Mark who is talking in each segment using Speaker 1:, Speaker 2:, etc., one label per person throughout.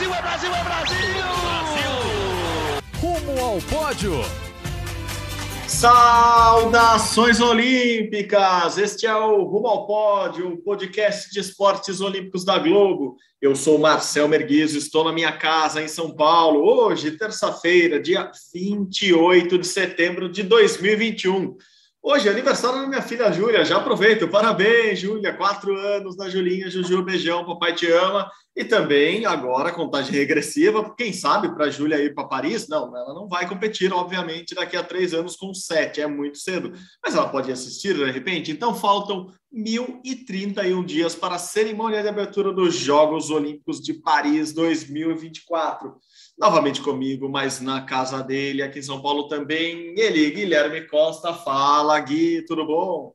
Speaker 1: Brasil, é Brasil, é Brasil! Brasil!
Speaker 2: Rumo ao pódio!
Speaker 3: Saudações olímpicas! Este é o Rumo ao Pódio, o podcast de esportes olímpicos da Globo. Eu sou Marcel Merguizo, estou na minha casa em São Paulo, hoje, terça-feira, dia 28 de setembro de 2021. Hoje é aniversário da minha filha Júlia, já aproveito. Parabéns, Júlia, quatro anos da Julinha, Juju, beijão, papai te ama. E também agora contagem regressiva, quem sabe para a Júlia ir para Paris? Não, ela não vai competir, obviamente, daqui a três anos com sete, é muito cedo. Mas ela pode assistir de repente. Então faltam 1.031 dias para a cerimônia de abertura dos Jogos Olímpicos de Paris 2024 novamente comigo, mas na casa dele, aqui em São Paulo também, ele, Guilherme Costa. Fala, Gui, tudo bom?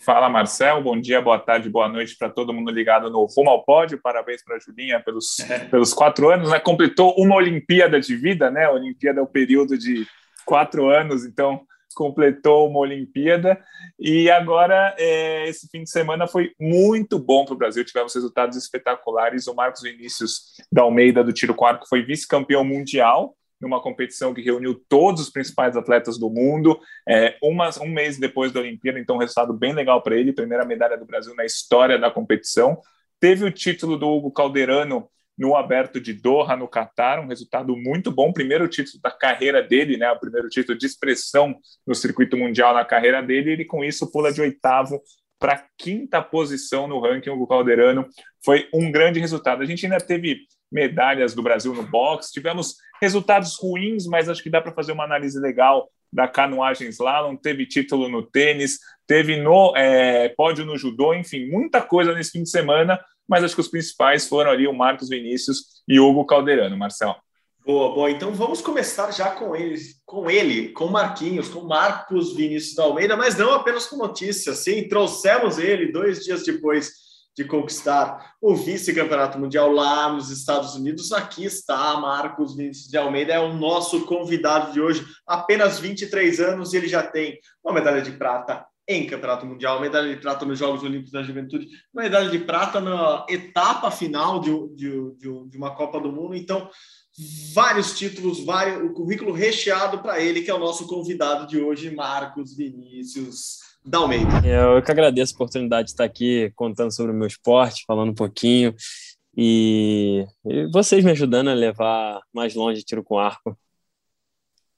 Speaker 4: Fala, Marcel. Bom dia, boa tarde, boa noite para todo mundo ligado no Rumo ao Pódio. Parabéns para a Julinha pelos, é. pelos quatro anos. Né? Completou uma Olimpíada de vida, né? A Olimpíada é o período de quatro anos, então completou uma Olimpíada e agora é, esse fim de semana foi muito bom para o Brasil. Tivemos resultados espetaculares. O Marcos Vinícius da Almeida do tiro com arco foi vice-campeão mundial numa competição que reuniu todos os principais atletas do mundo, é, um mês depois da Olimpíada, então um resultado bem legal para ele, primeira medalha do Brasil na história da competição. Teve o título do Hugo Calderano no Aberto de Doha, no Catar, um resultado muito bom, primeiro título da carreira dele, né, o primeiro título de expressão no circuito mundial na carreira dele, e ele com isso pula de oitavo para quinta posição no ranking. Do Calderano. Foi um grande resultado. A gente ainda teve medalhas do Brasil no boxe, tivemos resultados ruins, mas acho que dá para fazer uma análise legal da canoagem slalom, teve título no tênis, teve no é, pódio no judô, enfim, muita coisa nesse fim de semana mas acho que os principais foram ali o Marcos Vinícius e Hugo Calderano, Marcel.
Speaker 3: Boa, boa. Então vamos começar já com ele, com ele, com Marquinhos, com Marcos Vinícius da Almeida, mas não apenas com notícias. Sim, trouxemos ele dois dias depois de conquistar o vice-campeonato mundial lá nos Estados Unidos. Aqui está Marcos Vinícius de Almeida, é o nosso convidado de hoje. Apenas 23 anos e ele já tem uma medalha de prata em Campeonato Mundial, medalha de prata nos Jogos Olímpicos da Juventude, medalha de prata na etapa final de, de, de, de uma Copa do Mundo. Então, vários títulos, vários, o currículo recheado para ele, que é o nosso convidado de hoje, Marcos Vinícius da Almeida.
Speaker 5: Eu que agradeço a oportunidade de estar aqui contando sobre o meu esporte, falando um pouquinho. E, e vocês me ajudando a levar mais longe tiro com arco.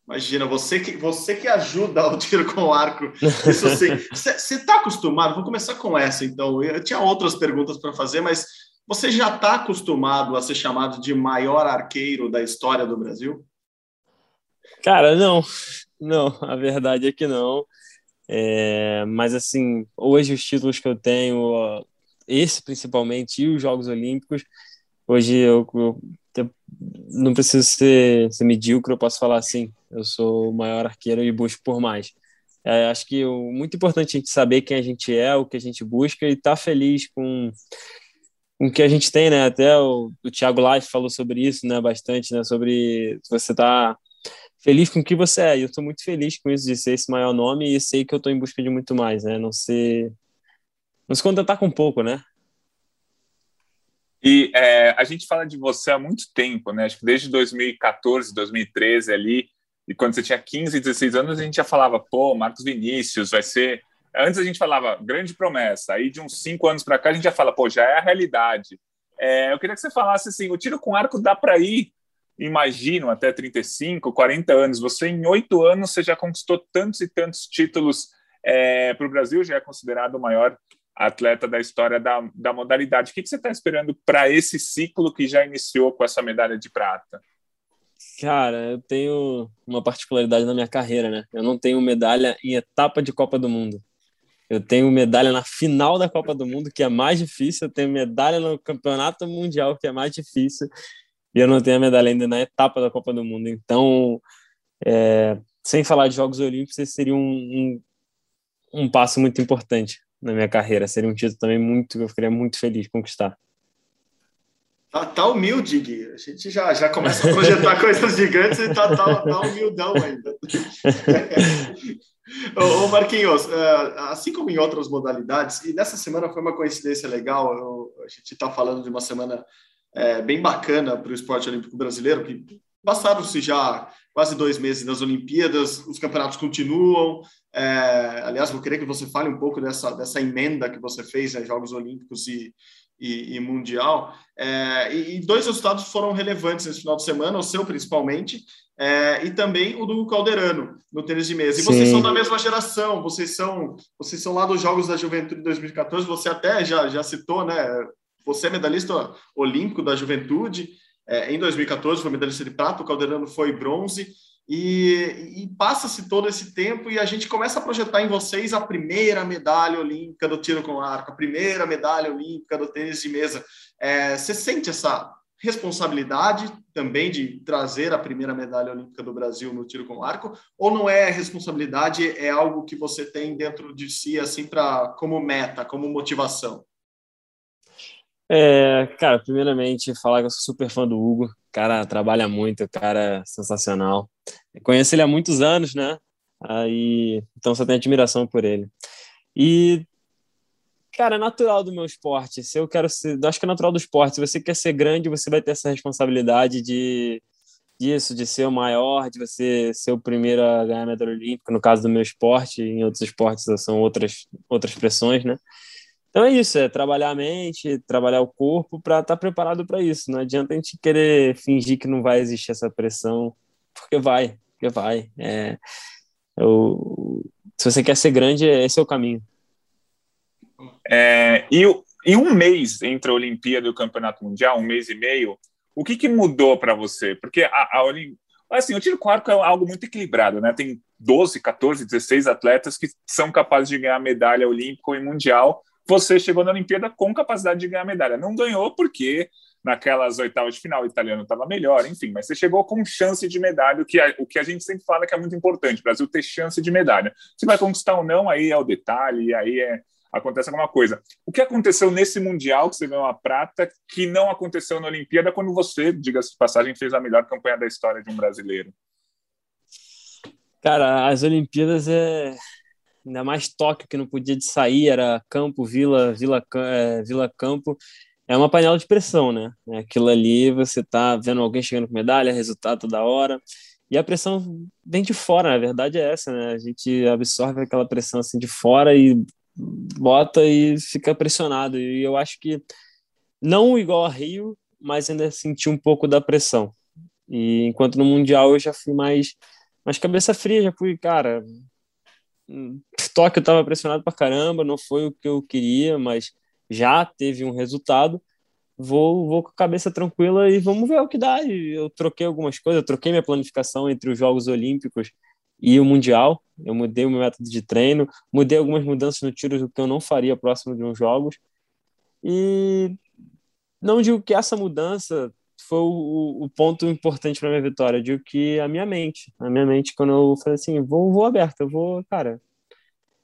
Speaker 3: Imagina, você que, você que ajuda o tiro com arco. Isso você está acostumado? Vou começar com essa, então. Eu tinha outras perguntas para fazer, mas você já está acostumado a ser chamado de maior arqueiro da história do Brasil?
Speaker 5: Cara, não. Não, a verdade é que não. É, mas, assim, hoje os títulos que eu tenho, esse principalmente, e os Jogos Olímpicos, hoje eu, eu não preciso ser, ser medíocre, eu posso falar assim eu sou o maior arqueiro e busco por mais. É, acho que o muito importante a gente saber quem a gente é, o que a gente busca e estar tá feliz com, com o que a gente tem, né? Até o, o Thiago Life falou sobre isso, né? Bastante, né? Sobre você estar tá feliz com o que você é. E eu estou muito feliz com isso de ser esse maior nome e sei que eu estou em busca de muito mais, né? Não ser não se contentar com pouco, né?
Speaker 4: E é, a gente fala de você há muito tempo, né? Acho que desde 2014, 2013 ali, e quando você tinha 15, 16 anos, a gente já falava, pô, Marcos Vinícius vai ser. Antes a gente falava grande promessa, aí de uns cinco anos para cá a gente já fala, pô, já é a realidade. É, eu queria que você falasse assim: o tiro com arco dá para ir, imagino, até 35, 40 anos. Você, em oito anos, você já conquistou tantos e tantos títulos é, para o Brasil, já é considerado o maior atleta da história da, da modalidade. O que, que você está esperando para esse ciclo que já iniciou com essa medalha de prata?
Speaker 5: Cara, eu tenho uma particularidade na minha carreira, né? Eu não tenho medalha em etapa de Copa do Mundo. Eu tenho medalha na final da Copa do Mundo, que é mais difícil. Eu tenho medalha no Campeonato Mundial, que é mais difícil. E eu não tenho medalha ainda na etapa da Copa do Mundo. Então, é, sem falar de Jogos Olímpicos, seria um, um, um passo muito importante na minha carreira. Seria um título também muito que eu ficaria muito feliz de conquistar.
Speaker 3: Tá, tá humilde, Gui. A gente já, já começa a projetar coisas gigantes e tá, tá, tá humildão ainda. Ô Marquinhos, é, assim como em outras modalidades, e nessa semana foi uma coincidência legal, eu, a gente está falando de uma semana é, bem bacana para o esporte olímpico brasileiro, que passaram-se já quase dois meses das Olimpíadas, os campeonatos continuam. É, aliás, vou querer que você fale um pouco dessa, dessa emenda que você fez em né, Jogos Olímpicos e, e, e Mundial. É, e, e, dois resultados foram relevantes nesse final de semana, o seu principalmente, é, e também o do Calderano no tênis de mesa. E Sim. vocês são da mesma geração, vocês são, vocês são lá dos Jogos da Juventude 2014, você até já, já citou, né? Você é medalhista olímpico da juventude. É, em 2014 foi medalhista de prata, o Calderano foi bronze. E, e passa-se todo esse tempo e a gente começa a projetar em vocês a primeira medalha olímpica do tiro com arco, a primeira medalha olímpica do tênis de mesa. É, você sente essa responsabilidade também de trazer a primeira medalha olímpica do Brasil no tiro com arco ou não é responsabilidade é algo que você tem dentro de si assim para como meta como motivação
Speaker 5: é, cara primeiramente falar que eu sou super fã do Hugo cara trabalha muito cara é sensacional conheço ele há muitos anos né aí então só tenho admiração por ele e Cara, é natural do meu esporte. Se eu quero ser. Acho que é natural do esporte. Se você quer ser grande, você vai ter essa responsabilidade de disso, de ser o maior, de você ser o primeiro a ganhar a medalha olímpica, no caso do meu esporte, em outros esportes são outras, outras pressões, né? Então é isso, é trabalhar a mente, trabalhar o corpo para estar tá preparado para isso. Não adianta a gente querer fingir que não vai existir essa pressão, porque vai, porque vai. É, eu, se você quer ser grande, esse é o caminho.
Speaker 4: É, e, e um mês entre a Olimpíada e o Campeonato Mundial, um mês e meio, o que, que mudou para você? Porque a, a assim, o tiro com arco é algo muito equilibrado, né? Tem 12, 14, 16 atletas que são capazes de ganhar medalha olímpica e mundial. Você chegou na Olimpíada com capacidade de ganhar medalha. Não ganhou porque naquelas oitavas de final o italiano estava melhor, enfim, mas você chegou com chance de medalha, o que, a, o que a gente sempre fala que é muito importante, o Brasil ter chance de medalha. Se vai conquistar ou não, aí é o detalhe, aí é, acontece alguma coisa. O que aconteceu nesse Mundial, que você ganhou a prata, que não aconteceu na Olimpíada, quando você, diga-se de passagem, fez a melhor campanha da história de um brasileiro?
Speaker 5: Cara, as Olimpíadas é. Ainda mais Tóquio, que não podia de sair, era campo, vila, vila, é, vila campo. É uma panela de pressão, né? É aquilo ali, você tá vendo alguém chegando com medalha, resultado toda hora. E a pressão vem de fora, na verdade é essa, né? A gente absorve aquela pressão assim de fora e bota e fica pressionado. E eu acho que não igual a Rio, mas ainda senti um pouco da pressão. E enquanto no Mundial eu já fui mais, mais cabeça fria, já fui, cara. Tóquio estava pressionado pra caramba, não foi o que eu queria, mas já teve um resultado. Vou, vou com a cabeça tranquila e vamos ver o que dá. Eu troquei algumas coisas, eu troquei minha planificação entre os Jogos Olímpicos e o Mundial. Eu mudei o meu método de treino, mudei algumas mudanças no tiro que eu não faria próximo de uns jogos. E não digo que essa mudança foi o, o ponto importante para minha vitória, eu digo que a minha mente, a minha mente quando eu falei assim, vou, vou aberto, eu vou, cara,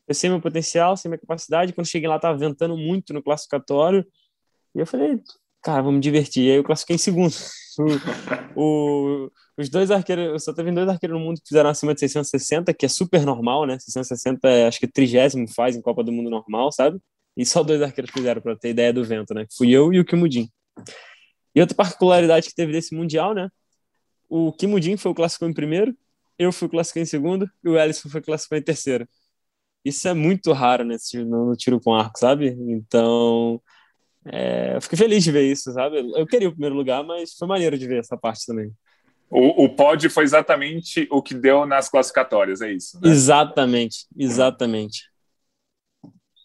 Speaker 5: eu sei meu potencial, sei minha capacidade, quando cheguei lá tava ventando muito no classificatório, e eu falei, cara, vamos divertir. E aí eu classifiquei em segundo. O, o, os dois arqueiros, só teve dois arqueiros no mundo que fizeram acima de 660, que é super normal, né? 660 é acho que trigésimo faz em Copa do Mundo normal, sabe? E só dois arqueiros fizeram para ter ideia do vento, né? Fui eu e o Kimudin. E outra particularidade que teve desse mundial, né? O Kimudin foi o classificou em primeiro, eu fui classificado em segundo e o Ellison foi classificado em terceiro. Isso é muito raro nesse, no tiro com arco, sabe? Então, é, eu fiquei feliz de ver isso, sabe? Eu queria o primeiro lugar, mas foi maneiro de ver essa parte também.
Speaker 4: O, o pódio foi exatamente o que deu nas classificatórias, é isso?
Speaker 5: Né? Exatamente, exatamente.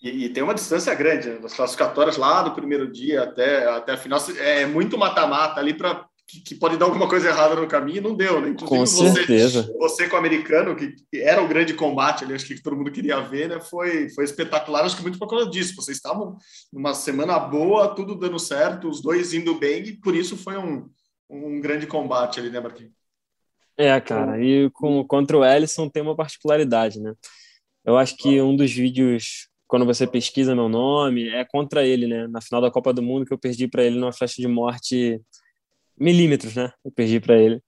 Speaker 3: E, e, tem uma distância grande, né? das classificatórias lá do primeiro dia até, até a final, é muito mata-mata ali para que, que, pode dar alguma coisa errada no caminho, não deu, né?
Speaker 5: Inclusive, com certeza.
Speaker 3: Você, você com o americano, que, que, era o grande combate ali, acho que todo mundo queria ver, né? Foi, foi espetacular, acho que muito por causa disso. Vocês estavam numa semana boa, tudo dando certo, os dois indo bem, e por isso foi um, um grande combate ali, né, Marquinhos?
Speaker 5: É, cara, e com, contra o Ellison tem uma particularidade, né? Eu acho que um dos vídeos, quando você pesquisa meu nome, é contra ele, né? Na final da Copa do Mundo, que eu perdi para ele numa flecha de morte milímetros, né? Eu perdi para ele.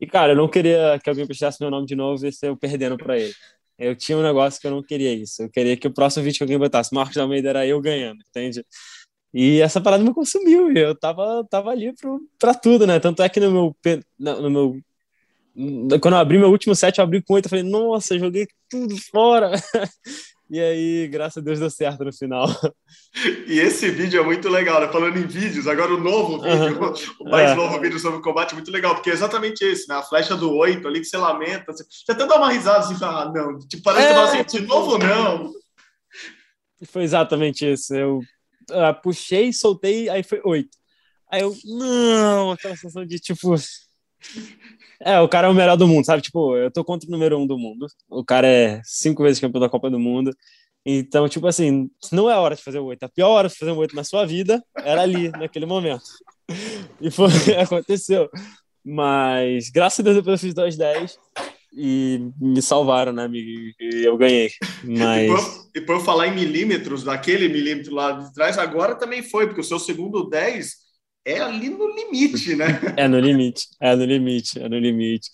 Speaker 5: E, cara, eu não queria que alguém prestasse meu nome de novo e eu perdendo para ele. Eu tinha um negócio que eu não queria isso. Eu queria que o próximo vídeo que alguém botasse Marcos Almeida era eu ganhando, entende? E essa parada me consumiu, eu tava, tava ali para tudo, né? Tanto é que no meu, no meu. Quando eu abri meu último set, eu abri com oito, eu falei, nossa, joguei tudo fora. E aí, graças a Deus, deu certo no final.
Speaker 3: E esse vídeo é muito legal, né? Falando em vídeos, agora o novo vídeo, uhum. o mais é. novo vídeo sobre o combate é muito legal, porque é exatamente esse, né? A flecha do oito ali que você lamenta. Você, você até dá uma risada assim, fala, ah, não, tipo, parece é, que você assim, de novo não.
Speaker 5: Foi exatamente isso. Eu uh, puxei, soltei, aí foi oito. Aí eu, não, aquela sensação de tipo. É, o cara é o melhor do mundo, sabe? Tipo, eu tô contra o número um do mundo. O cara é cinco vezes campeão da Copa do Mundo. Então, tipo assim, não é hora de fazer o oito. A pior hora de fazer o oito na sua vida era ali, naquele momento. E foi, aconteceu. Mas, graças a Deus, depois eu fiz 2-10 e me salvaram, né, amigo? E eu ganhei. Mas... E por,
Speaker 3: e por falar em milímetros, daquele milímetro lá de trás, agora também foi, porque o seu segundo 10 é ali no limite, né?
Speaker 5: É no limite, é no limite, é no limite.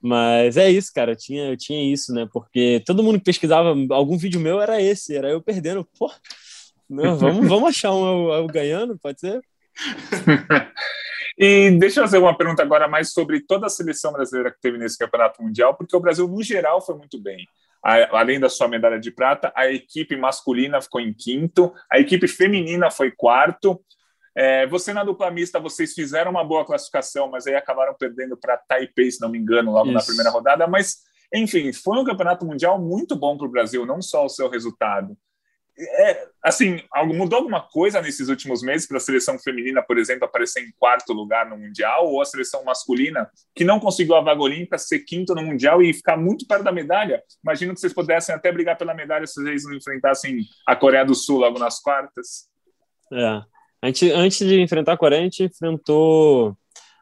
Speaker 5: Mas é isso, cara, eu tinha, eu tinha isso, né? Porque todo mundo que pesquisava algum vídeo meu era esse, era eu perdendo. Pô, não, vamos, vamos achar um eu, ganhando, pode ser?
Speaker 4: E deixa eu fazer uma pergunta agora mais sobre toda a seleção brasileira que teve nesse campeonato mundial, porque o Brasil, no geral, foi muito bem. além da sua medalha de prata, a equipe masculina ficou em quinto, a equipe feminina foi quarto. É, você na dupla mista, vocês fizeram uma boa classificação, mas aí acabaram perdendo para Taipei, se não me engano, logo Isso. na primeira rodada. Mas, enfim, foi um campeonato mundial muito bom para o Brasil, não só o seu resultado. É, assim, mudou alguma coisa nesses últimos meses para a seleção feminina, por exemplo, aparecer em quarto lugar no Mundial, ou a seleção masculina, que não conseguiu a vaga olímpica, ser quinto no Mundial e ficar muito perto da medalha? Imagino que vocês pudessem até brigar pela medalha se vocês não enfrentassem a Coreia do Sul logo nas quartas.
Speaker 5: É. Antes de enfrentar a Coreia, a gente enfrentou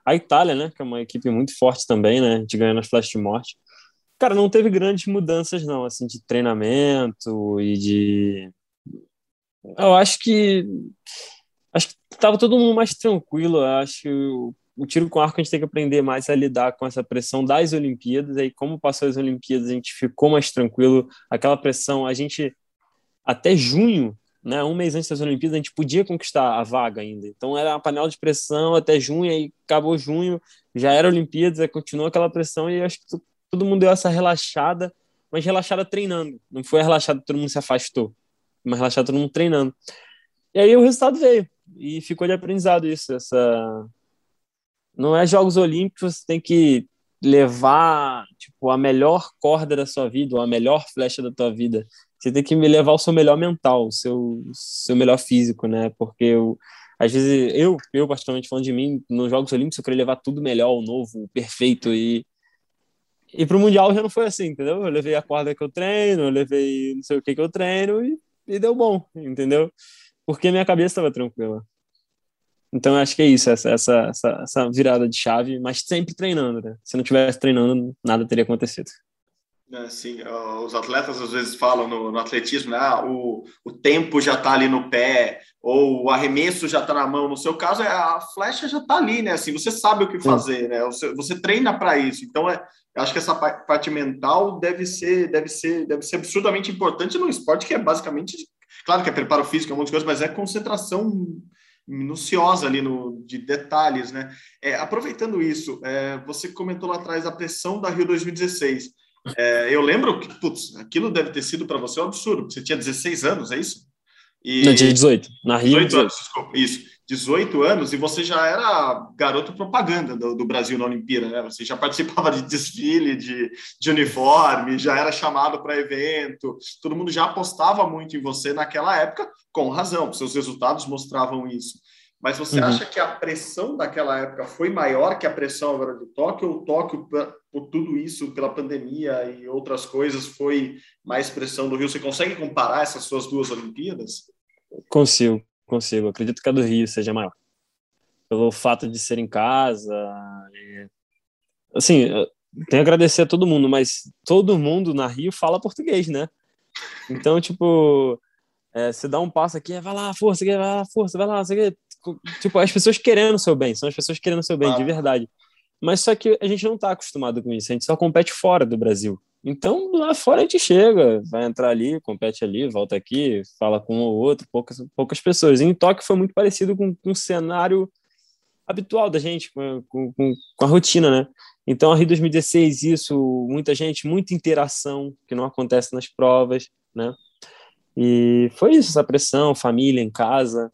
Speaker 5: a Itália, né? Que é uma equipe muito forte também, né? A gente ganhou nas flash de morte. Cara, não teve grandes mudanças, não, assim, de treinamento e de. Eu acho que. Acho que tava todo mundo mais tranquilo. Eu acho que o, o tiro com arco a gente tem que aprender mais a lidar com essa pressão das Olimpíadas. Aí, como passou as Olimpíadas, a gente ficou mais tranquilo. Aquela pressão, a gente até junho né, um mês antes das Olimpíadas, a gente podia conquistar a vaga ainda. Então era uma panela de pressão até junho, aí acabou junho, já era Olimpíadas, continuou aquela pressão e acho que todo mundo deu essa relaxada, mas relaxada treinando. Não foi relaxada todo mundo se afastou, mas relaxada todo mundo treinando. E aí o resultado veio e ficou de aprendizado isso. Essa não é Jogos Olímpicos, você tem que levar tipo a melhor corda da sua vida, ou a melhor flecha da tua vida você tem que me levar o seu melhor mental, o seu, seu melhor físico, né? Porque eu, às vezes, eu, eu particularmente falando de mim, nos Jogos Olímpicos eu queria levar tudo melhor, o novo, o perfeito, e, e pro Mundial já não foi assim, entendeu? Eu levei a corda que eu treino, eu levei não sei o que que eu treino, e, e deu bom, entendeu? Porque minha cabeça estava tranquila. Então, acho que é isso, essa, essa, essa virada de chave, mas sempre treinando, né? Se não tivesse treinando, nada teria acontecido.
Speaker 3: Assim, os atletas às vezes falam no, no atletismo, né? ah, o, o tempo já está ali no pé, ou o arremesso já está na mão. No seu caso, é, a flecha já está ali, né? Assim, você sabe o que fazer, né? Você, você treina para isso. Então, é, acho que essa parte mental deve ser, deve ser, deve ser absurdamente importante no esporte que é basicamente, claro que é preparo físico, é um monte de coisa, mas é concentração minuciosa ali no, de detalhes, né? É, aproveitando isso, é, você comentou lá atrás a pressão da Rio 2016. É, eu lembro que, putz, aquilo deve ter sido para você um absurdo. Você tinha 16 anos, é isso?
Speaker 5: E... Não, tinha 18. Na Rio, 18,
Speaker 3: 18. anos, desculpa, isso. 18 anos e você já era garoto propaganda do, do, Brasil na Olimpíada, né? Você já participava de desfile, de, de uniforme, já era chamado para evento, todo mundo já apostava muito em você naquela época, com razão, seus resultados mostravam isso. Mas você uhum. acha que a pressão daquela época foi maior que a pressão agora do Tóquio, ou Tóquio, por tudo isso, pela pandemia e outras coisas, foi mais pressão do Rio? Você consegue comparar essas suas duas Olimpíadas?
Speaker 5: Consigo, consigo. Acredito que a do Rio seja maior. Pelo fato de ser em casa. E... Assim, tenho que agradecer a todo mundo, mas todo mundo na Rio fala português, né? Então, tipo, é, você dá um passo aqui, vai lá, força, vai lá, força, vai lá, você tipo, as pessoas querendo o seu bem, são as pessoas querendo o seu bem, ah. de verdade. Mas só que a gente não está acostumado com isso, a gente só compete fora do Brasil. Então, lá fora a gente chega, vai entrar ali, compete ali, volta aqui, fala com um ou outro, poucas, poucas pessoas. E em Tóquio foi muito parecido com, com um cenário habitual da gente, com, com, com, a rotina, né? Então, a Rio 2016, isso, muita gente, muita interação, que não acontece nas provas, né? E foi isso, essa pressão, família em casa.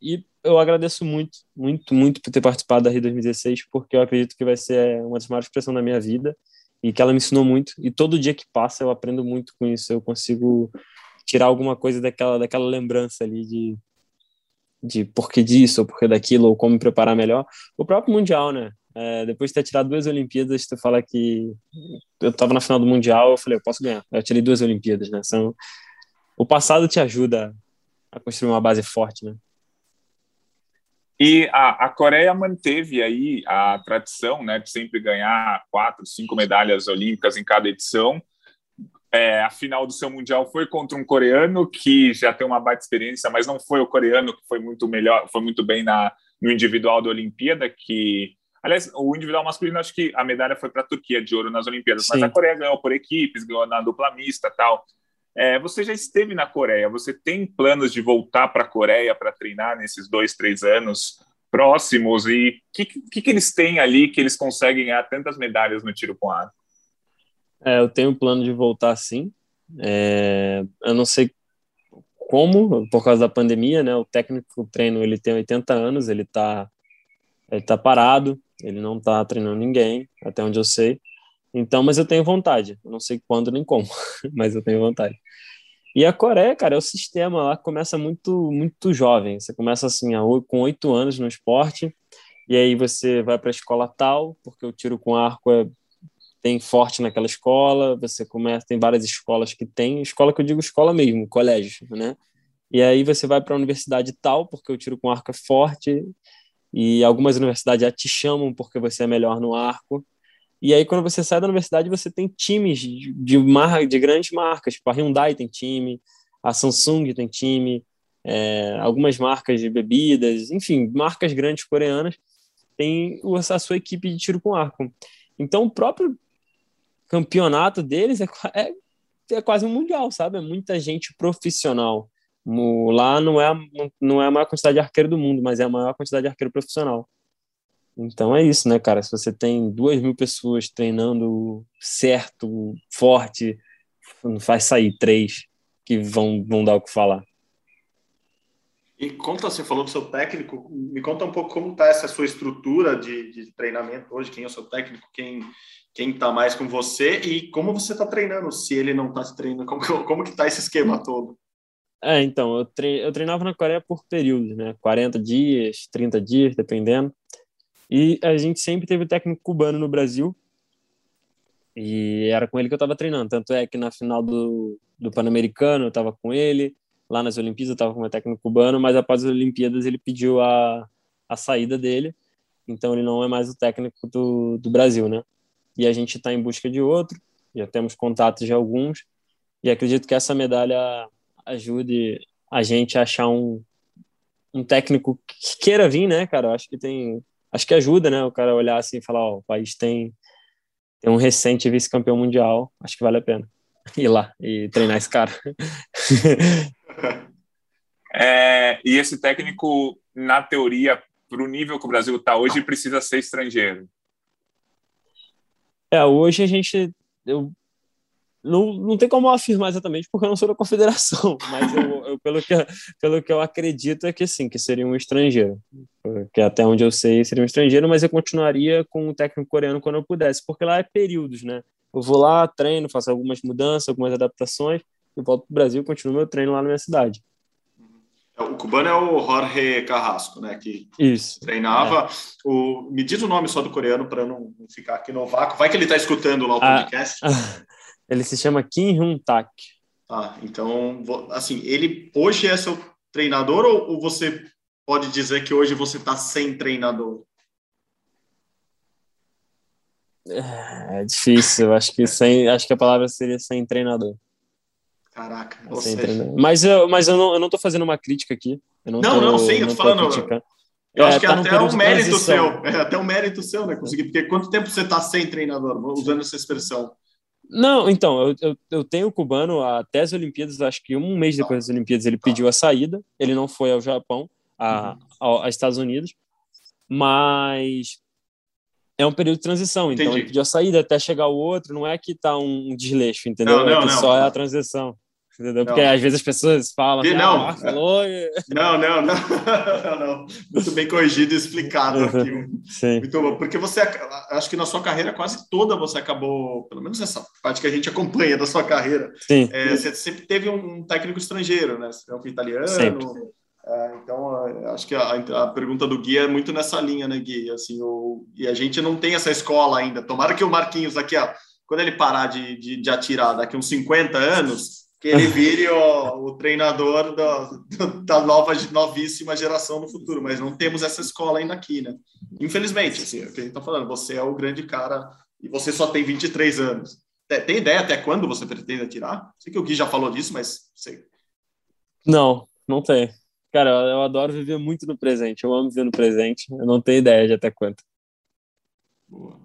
Speaker 5: E eu agradeço muito, muito, muito por ter participado da Rio 2016, porque eu acredito que vai ser uma das maiores pressões da minha vida e que ela me ensinou muito. E todo dia que passa eu aprendo muito com isso. Eu consigo tirar alguma coisa daquela, daquela lembrança ali de, de porquê disso ou porquê daquilo, ou como me preparar melhor. O próprio Mundial, né? É, depois de ter tirado duas Olimpíadas, tu fala que eu estava na final do Mundial, eu falei, eu posso ganhar. Eu tirei duas Olimpíadas, né? São... O passado te ajuda a construir uma base forte, né?
Speaker 4: E a, a, Coreia manteve aí a tradição né, de sempre ganhar quatro, cinco medalhas olímpicas em cada edição. É, a final do seu mundial foi contra um coreano que já tem uma baita experiência, mas não foi o coreano que foi muito melhor, foi muito bem na, no individual da Olimpíada, que aliás, o individual masculino acho que a medalha foi para a Turquia de ouro nas Olimpíadas, Sim. mas a Coreia ganhou por equipes, ganhou na dupla mista, tal. É, você já esteve na Coreia, você tem planos de voltar para a Coreia para treinar nesses dois, três anos próximos? E o que, que, que, eles têm ali que eles conseguem ganhar tantas medalhas no tiro com arco?
Speaker 5: É, eu tenho um plano de voltar sim. É, eu não sei como, por causa da pandemia, né? O técnico do treino ele tem 80 anos, ele está ele tá parado, ele não está treinando ninguém, até onde eu sei. Então, mas eu tenho vontade. Eu não sei quando nem como, mas eu tenho vontade. E a Coreia, cara, é o sistema lá começa muito muito jovem. Você começa assim com oito anos no esporte e aí você vai para a escola tal, porque o tiro com arco é tem forte naquela escola. Você começa tem várias escolas que tem escola que eu digo escola mesmo, colégio, né? E aí você vai para a universidade tal, porque o tiro com arco é forte e algumas universidades já te chamam porque você é melhor no arco. E aí, quando você sai da universidade, você tem times de, de, mar, de grandes marcas. Tipo, a Hyundai tem time, a Samsung tem time, é, algumas marcas de bebidas, enfim, marcas grandes coreanas têm a sua equipe de tiro com arco. Então, o próprio campeonato deles é, é, é quase um mundial, sabe? É muita gente profissional. Lá não é, não é a maior quantidade de arqueiro do mundo, mas é a maior quantidade de arqueiro profissional. Então é isso, né, cara? Se você tem duas mil pessoas treinando certo, forte, não faz sair três que vão, vão dar o que falar.
Speaker 3: E conta, você falou do seu técnico, me conta um pouco como está essa sua estrutura de, de, treinamento hoje, quem é o seu técnico, quem quem está mais com você e como você está treinando, se ele não está treinando, como, como que está esse esquema todo?
Speaker 5: É, então, eu, tre eu treinava na Coreia por períodos, né, 40 dias, 30 dias, dependendo, e a gente sempre teve técnico cubano no Brasil. E era com ele que eu estava treinando. Tanto é que na final do, do Pan-Americano eu estava com ele. Lá nas Olimpíadas eu estava com o técnico cubano. Mas após as Olimpíadas ele pediu a, a saída dele. Então ele não é mais o técnico do, do Brasil, né? E a gente está em busca de outro. Já temos contatos de alguns. E acredito que essa medalha ajude a gente a achar um, um técnico que queira vir, né, cara? Eu acho que tem acho que ajuda, né? O cara olhar assim e falar, ó, o país tem, tem um recente vice-campeão mundial, acho que vale a pena ir lá e treinar esse cara.
Speaker 4: é, e esse técnico, na teoria, para o nível que o Brasil está hoje, precisa ser estrangeiro.
Speaker 5: É, hoje a gente, eu não, não tem como afirmar exatamente porque eu não sou da confederação, mas eu, eu, pelo, que, pelo que eu acredito é que sim, que seria um estrangeiro. Que até onde eu sei seria um estrangeiro, mas eu continuaria com o técnico coreano quando eu pudesse, porque lá é períodos, né? Eu vou lá, treino, faço algumas mudanças, algumas adaptações, e volto para o Brasil e continuo meu treino lá na minha cidade.
Speaker 3: É, o cubano é o Jorge Carrasco, né? Que
Speaker 5: Isso,
Speaker 3: treinava. É. O, me diz o nome só do coreano para não ficar aqui no vácuo. Vai que ele está escutando lá o ah, podcast.
Speaker 5: Ah, Ele se chama Kim Hyun Tak.
Speaker 3: Ah, então, assim, ele hoje é seu treinador ou, ou você pode dizer que hoje você está sem treinador?
Speaker 5: É, é difícil, acho que sem, acho que a palavra seria sem treinador.
Speaker 3: Caraca,
Speaker 5: sem treinador. Mas eu, mas eu não, eu não tô fazendo uma crítica aqui. Não,
Speaker 3: não,
Speaker 5: tô,
Speaker 3: não, sim, eu tô, tô falando. Criticando. Eu é, acho que tá até um mérito seu, é até um mérito seu, né? Conseguir, porque quanto tempo você está sem treinador, usando essa expressão?
Speaker 5: Não, então, eu, eu, eu, tenho o cubano até as Olimpíadas, acho que um mês depois das Olimpíadas ele pediu a saída, ele não foi ao Japão, a, uhum. a, Estados Unidos, mas é um período de transição, então Entendi. ele pediu a saída até chegar o outro, não é que tá um desleixo, entendeu? Não, não, é que não. só é a transição. Entendeu? Porque às vezes as pessoas falam que
Speaker 3: não. Ah, não, não, não, não, não. Muito bem corrigido e explicado aqui. Sim. Muito bom. Porque você, acho que na sua carreira quase toda você acabou, pelo menos essa parte que a gente acompanha da sua carreira, Sim. É, você sempre teve um técnico estrangeiro, né? Você é um italiano. Sempre. É, então, é, acho que a, a, pergunta do Gui é muito nessa linha, né, Gui? Assim, o, e a gente não tem essa escola ainda. Tomara que o Marquinhos aqui, ó, quando ele parar de, de, de atirar daqui uns 50 anos, que ele vire ó, o treinador da, da nova, novíssima geração no futuro, mas não temos essa escola ainda aqui, né? Infelizmente, assim, é o que a gente está falando, você é o grande cara e você só tem 23 anos. Tem ideia até quando você pretende atirar? Sei que o Gui já falou disso, mas sei.
Speaker 5: Não, não tem. Cara, eu adoro viver muito no presente. Eu amo viver no presente. Eu não tenho ideia de até quanto.
Speaker 4: Boa.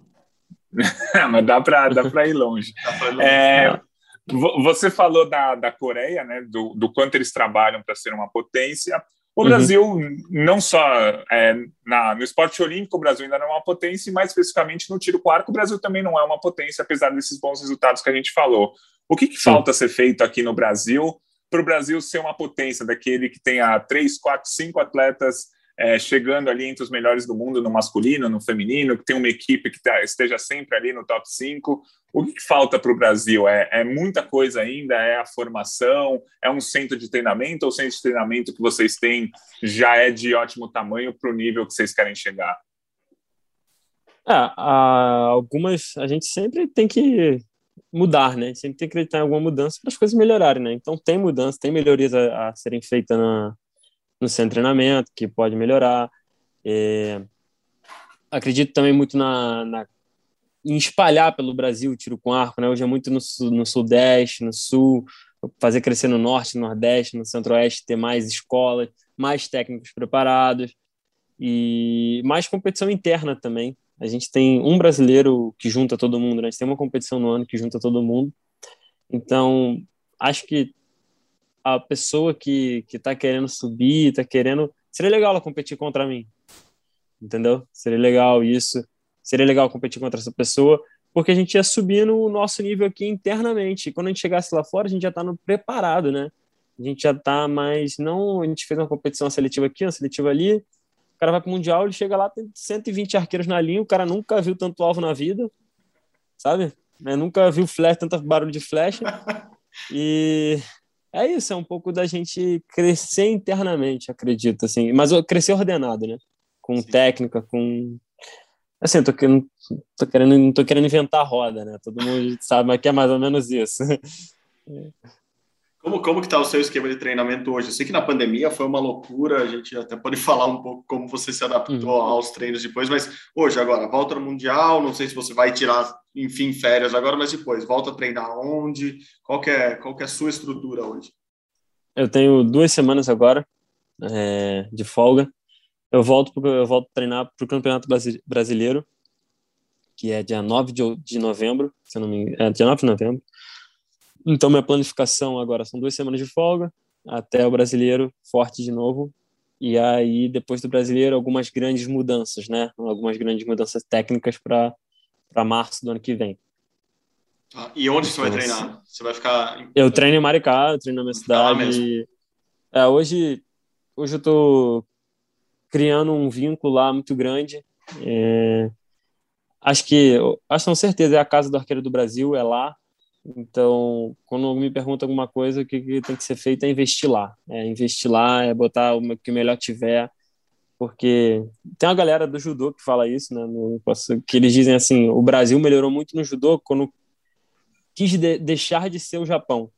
Speaker 4: mas dá para dá ir longe. Dá pra ir longe. É, você falou da, da Coreia, né, do, do quanto eles trabalham para ser uma potência. O uhum. Brasil, não só é, na, no esporte olímpico, o Brasil ainda não é uma potência, e mais especificamente no tiro com arco, o Brasil também não é uma potência, apesar desses bons resultados que a gente falou. O que, que falta ser feito aqui no Brasil para o Brasil ser uma potência, daquele que tenha três, quatro, cinco atletas é, chegando ali entre os melhores do mundo no masculino, no feminino, que tem uma equipe que tá, esteja sempre ali no top 5. O que, falta para o Brasil? É, é, muita coisa ainda? É a formação? É um centro de treinamento? Ou o centro de treinamento que vocês têm já é de ótimo tamanho para o nível que vocês querem chegar?
Speaker 5: É, algumas a gente sempre tem que mudar, né? Sempre tem que acreditar em alguma mudança para as coisas melhorarem, né? Então tem mudança, tem melhorias a, a serem feitas na, no seu treinamento, que pode melhorar. É, acredito também muito na, na, em espalhar pelo Brasil o tiro com arco, né? Hoje é muito no, no Sudeste, no Sul, fazer crescer no Norte, no Nordeste, no Centro-Oeste, ter mais escolas, mais técnicos preparados e mais competição interna também. A gente tem um brasileiro que junta todo mundo, né? A gente tem uma competição no ano que junta todo mundo. Então, acho que a pessoa que, que tá querendo subir, tá querendo. Seria legal ela competir contra mim. Entendeu? Seria legal isso. Seria legal competir contra essa pessoa, porque a gente ia subindo o nosso nível aqui internamente. E quando a gente chegasse lá fora, a gente já tá no preparado, né? A gente já tá mais. Não, a gente fez uma competição seletiva aqui, uma seletiva ali. O cara vai pro Mundial, ele chega lá, tem 120 arqueiros na linha, o cara nunca viu tanto alvo na vida, sabe? Né? Nunca viu flash, tanto barulho de flecha. E é isso, é um pouco da gente crescer internamente, acredito, assim, mas crescer ordenado, né? Com Sim. técnica, com assim, eu tô querendo, tô querendo, não tô querendo inventar a roda, né? Todo mundo sabe que é mais ou menos isso.
Speaker 3: Como, como que está o seu esquema de treinamento hoje? Eu sei que na pandemia foi uma loucura, a gente até pode falar um pouco como você se adaptou uhum. aos treinos depois, mas hoje, agora, volta no Mundial, não sei se você vai tirar, enfim, férias agora, mas depois, volta a treinar onde? Qual que é, qual que é a sua estrutura hoje?
Speaker 5: Eu tenho duas semanas agora é, de folga. Eu volto, pro, eu volto treinar para o Campeonato Brasileiro, que é dia 9 de, de novembro, se não me engano, é dia 9 de novembro. Então, minha planificação agora são duas semanas de folga, até o brasileiro forte de novo. E aí, depois do brasileiro, algumas grandes mudanças, né? Algumas grandes mudanças técnicas para março do ano que vem.
Speaker 3: Ah, e onde você vai então, treinar? Você vai ficar.
Speaker 5: Eu treino em Maricá, eu treino na minha cidade. É, hoje, hoje eu tô criando um vínculo lá muito grande. É... Acho que, acho com certeza, é a casa do arqueiro do Brasil, é lá. Então, quando me pergunta alguma coisa, o que, que tem que ser feito é investir lá. É investir lá, é botar o que melhor tiver, porque tem uma galera do judô que fala isso, né? No, que eles dizem assim: o Brasil melhorou muito no judô quando quis de, deixar de ser o Japão,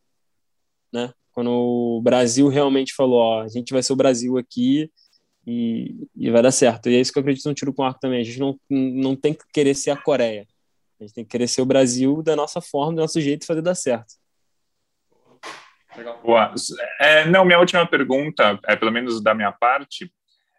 Speaker 5: né? Quando o Brasil realmente falou: ó, a gente vai ser o Brasil aqui e, e vai dar certo. E é isso que eu acredito no tiro com arco também. A gente não, não tem que querer ser a Coreia a gente tem que querer ser o Brasil da nossa forma, do nosso jeito de fazer dar certo.
Speaker 4: Legal. Boa. É, não, minha última pergunta, é pelo menos da minha parte,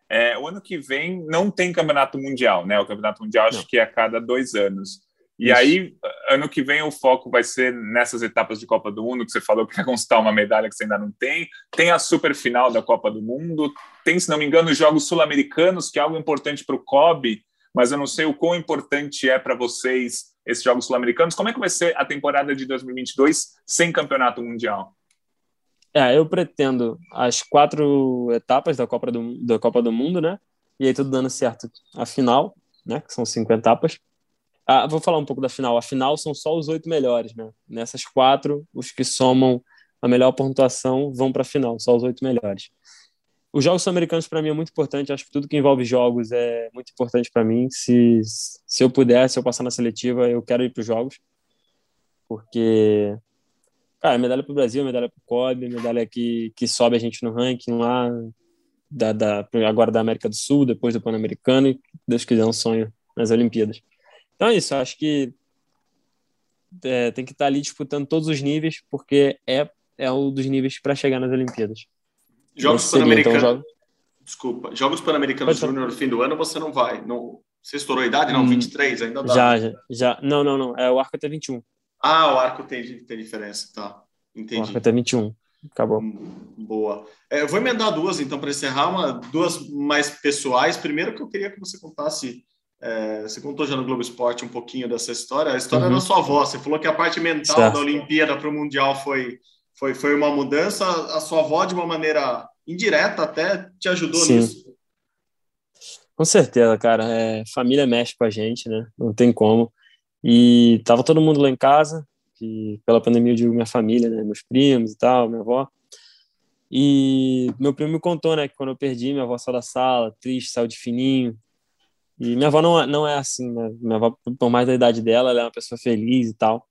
Speaker 4: é, o ano que vem não tem campeonato mundial, né? O campeonato mundial acho não. que é a cada dois anos. E Isso. aí, ano que vem, o foco vai ser nessas etapas de Copa do Mundo, que você falou que quer conquistar uma medalha que você ainda não tem. Tem a super final da Copa do Mundo. Tem, se não me engano, os Jogos Sul-Americanos, que é algo importante para o COB, mas eu não sei o quão importante é para vocês esses Jogos Sul-Americanos. Como é que vai ser a temporada de 2022 sem campeonato mundial?
Speaker 5: É, eu pretendo as quatro etapas da Copa do, da Copa do Mundo, né? E aí tudo dando certo. A final, né? Que são cinco etapas. Ah, vou falar um pouco da final. A final são só os oito melhores, né? Nessas quatro, os que somam a melhor pontuação vão para a final, só os oito melhores. Os jogos sul-americanos para mim é muito importante. Acho que tudo que envolve jogos é muito importante para mim. Se, se eu puder, se eu passar na seletiva, eu quero ir para os jogos, porque cara, medalha para o Brasil, medalha para o COB, medalha que, que sobe a gente no ranking lá da, da agora da América do Sul, depois do Pan-Americano e Deus quiser um sonho nas Olimpíadas. Então é isso, acho que é, tem que estar ali disputando todos os níveis, porque é, é um dos níveis para chegar nas Olimpíadas.
Speaker 3: Jogos Pan-Americanos. Então, jogo... Desculpa, Jogos Pan-Americanos Júnior no fim do ano você não vai. Não... Você estourou a idade? Não, hum, 23 ainda dá.
Speaker 5: Já, já, já. Não, não, não. É, o arco até 21.
Speaker 3: Ah, o arco tem, tem diferença, tá. Entendi. O
Speaker 5: arco até 21. Acabou.
Speaker 3: Hum, boa. É, eu vou emendar duas, então, para encerrar, uma, duas mais pessoais. Primeiro, que eu queria que você contasse é, você contou já no Globo Esporte um pouquinho dessa história. A história uhum. da sua avó. Você falou que a parte mental certo. da Olimpíada para o Mundial foi, foi, foi uma mudança. A sua avó, de uma maneira indireta, até te ajudou Sim. nisso.
Speaker 5: Com certeza, cara. É, família mexe com a gente, né? Não tem como. E tava todo mundo lá em casa, que pela pandemia eu digo minha família, né? Meus primos e tal, minha avó. E meu primo me contou, né, que quando eu perdi, minha avó saiu da sala, triste, saiu de fininho, e minha avó não, é, não é assim, né? Minha avó, por mais da idade dela, ela é uma pessoa feliz e tal.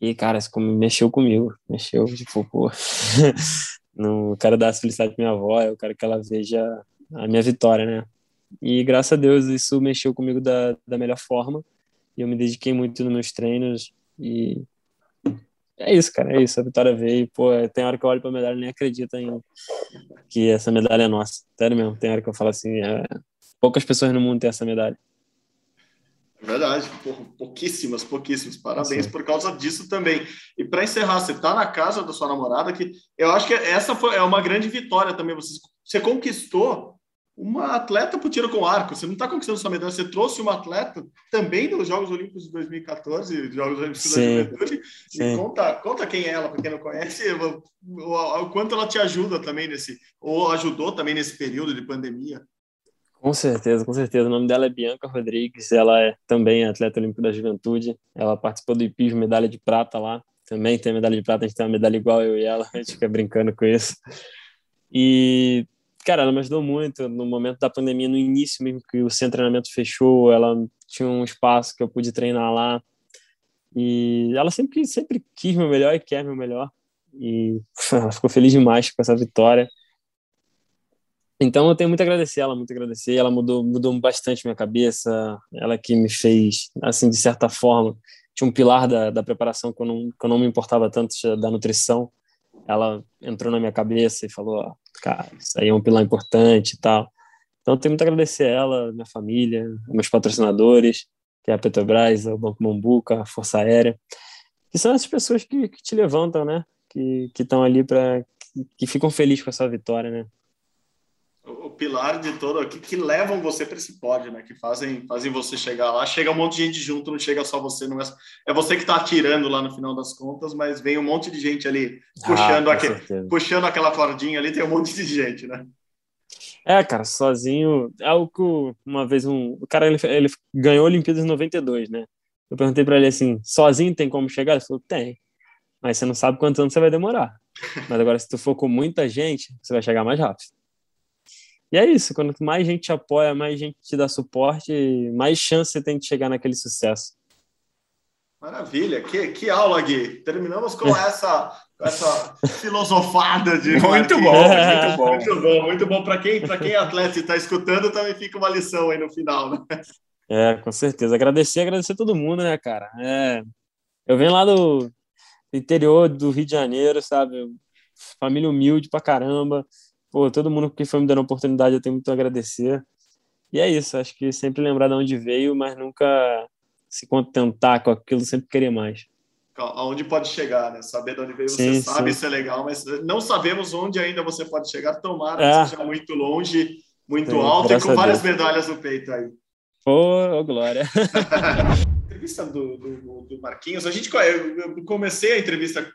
Speaker 5: E, cara, isso mexeu comigo. Mexeu, tipo, pô. não quero dar essa felicidade pra minha avó, eu quero que ela veja a minha vitória, né? E graças a Deus isso mexeu comigo da, da melhor forma. E eu me dediquei muito nos meus treinos. E é isso, cara, é isso. A vitória veio. Pô, tem hora que eu olho pra medalha e nem acredito em que essa medalha é nossa. Sério mesmo, tem hora que eu falo assim, é, Poucas pessoas no mundo têm essa medalha.
Speaker 3: É verdade, pouquíssimas, pouquíssimas. Parabéns Sim. por causa disso também. E para encerrar, você está na casa da sua namorada, que eu acho que essa foi, é uma grande vitória também. Você, você conquistou uma atleta para o tiro com arco. Você não está conquistando sua medalha, você trouxe uma atleta também dos Jogos Olímpicos de 2014, Jogos Olímpicos da Juventude. E conta, conta quem é ela, para quem não conhece, o, o, o quanto ela te ajuda também nesse, ou ajudou também nesse período de pandemia.
Speaker 5: Com certeza, com certeza. O nome dela é Bianca Rodrigues, ela é também atleta olímpica da juventude. Ela participou do hipismo, medalha de prata lá. Também tem medalha de prata, a gente tem uma medalha igual eu e ela, a gente fica brincando com isso. E, cara, ela me ajudou muito no momento da pandemia, no início mesmo, que o centro de treinamento fechou, ela tinha um espaço que eu pude treinar lá. E ela sempre, sempre quis meu melhor e quer meu melhor. E ela ficou feliz demais com essa vitória. Então eu tenho muito a agradecer ela, muito a agradecer. Ela mudou, mudou bastante minha cabeça. Ela que me fez, assim, de certa forma, tinha um pilar da, da preparação que eu, não, que eu não me importava tanto da nutrição. Ela entrou na minha cabeça e falou: cara, isso aí é um pilar importante e tal. Então eu tenho muito a agradecer a ela, minha família, meus patrocinadores, que é a Petrobras, o Banco Mombuca, a Força Aérea, que são essas pessoas que, que te levantam, né? Que estão ali para que, que ficam felizes com essa vitória, né?
Speaker 3: O pilar de todo aqui que levam você para esse pódio, né? Que fazem, fazem você chegar lá. Chega um monte de gente junto, não chega só você, não é, é você que está atirando lá no final das contas, mas vem um monte de gente ali puxando, ah, aquele, puxando aquela cordinha ali, tem um monte de gente, né?
Speaker 5: É, cara, sozinho. É o que uma vez um. O cara ele, ele ganhou a Olimpíadas em 92, né? Eu perguntei para ele assim: sozinho tem como chegar? Ele falou: tem. Mas você não sabe quantos anos você vai demorar. Mas agora, se tu for com muita gente, você vai chegar mais rápido. E é isso, quando mais gente te apoia, mais gente te dá suporte, mais chance você tem de chegar naquele sucesso.
Speaker 3: Maravilha, que, que aula, Gui. Terminamos com essa, essa filosofada de.
Speaker 4: Muito bom, muito bom.
Speaker 3: Muito bom, muito bom. Para quem, quem é atleta e está escutando, também fica uma lição aí no final, né?
Speaker 5: É, com certeza. Agradecer, agradecer todo mundo, né, cara? É, eu venho lá do interior do Rio de Janeiro, sabe? Família humilde pra caramba pô, todo mundo que foi me dando oportunidade, eu tenho muito a agradecer. E é isso, acho que sempre lembrar de onde veio, mas nunca se contentar com aquilo, sempre querer mais.
Speaker 3: Aonde pode chegar, né? Saber de onde veio, sim, você sabe, sim. isso é legal, mas não sabemos onde ainda você pode chegar. Tomara é. que seja muito longe, muito sim, alto e com várias medalhas no peito aí.
Speaker 5: Ô, glória!
Speaker 3: entrevista do, do, do, Marquinhos, a gente eu comecei a entrevista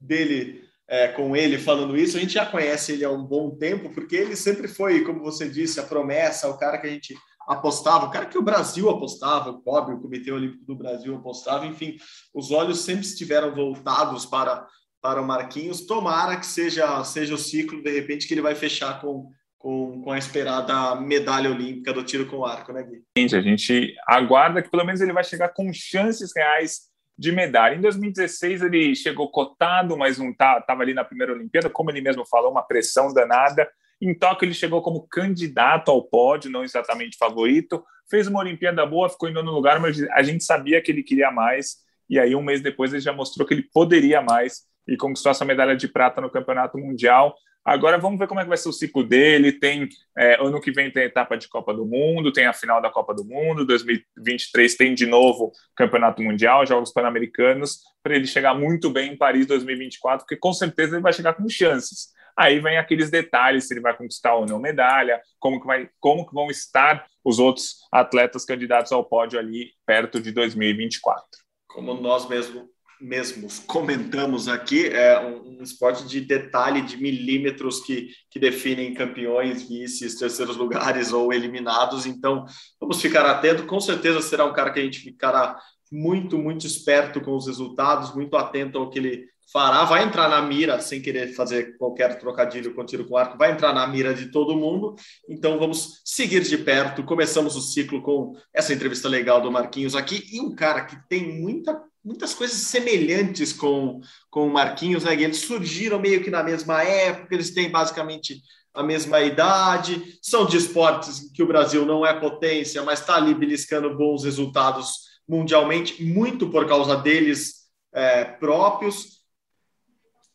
Speaker 3: dele é, com ele falando isso, a gente já conhece ele há um bom tempo, porque ele sempre foi, como você disse, a promessa, o cara que a gente apostava, o cara que o Brasil apostava, o COB, o Comitê Olímpico do Brasil apostava, enfim, os olhos sempre estiveram voltados para, para o Marquinhos. Tomara que seja, seja o ciclo, de repente, que ele vai fechar com, com, com a esperada medalha olímpica do tiro com arco, né, Gui?
Speaker 4: A gente aguarda que pelo menos ele vai chegar com chances reais de medalha. Em 2016 ele chegou cotado, mas não tá, ali na primeira Olimpíada, como ele mesmo falou, uma pressão danada. Em Tóquio, ele chegou como candidato ao pódio, não exatamente favorito. Fez uma Olimpíada boa, ficou em nono lugar, mas a gente sabia que ele queria mais. E aí, um mês depois, ele já mostrou que ele poderia mais e conquistou essa medalha de prata no Campeonato Mundial. Agora vamos ver como é que vai ser o ciclo dele. Tem é, ano que vem tem a etapa de Copa do Mundo, tem a final da Copa do Mundo. 2023 tem de novo Campeonato Mundial, Jogos Pan-Americanos, para ele chegar muito bem em Paris 2024, porque com certeza ele vai chegar com chances. Aí vem aqueles detalhes, se ele vai conquistar ou não medalha, como que, vai, como que vão estar os outros atletas candidatos ao pódio ali perto de 2024.
Speaker 3: Como nós mesmo, mesmos comentamos aqui, é um, um esporte de detalhe de milímetros que, que definem campeões, vices, terceiros lugares ou eliminados. Então, vamos ficar atento. Com certeza será um cara que a gente ficará muito, muito esperto com os resultados, muito atento ao que ele fará, vai entrar na mira, sem querer fazer qualquer trocadilho com tiro com arco, vai entrar na mira de todo mundo. Então vamos seguir de perto. Começamos o ciclo com essa entrevista legal do Marquinhos aqui e um cara que tem muita, muitas coisas semelhantes com, com o Marquinhos, né? Eles surgiram meio que na mesma época, eles têm basicamente a mesma idade, são de esportes que o Brasil não é potência, mas está ali beliscando bons resultados mundialmente, muito por causa deles é, próprios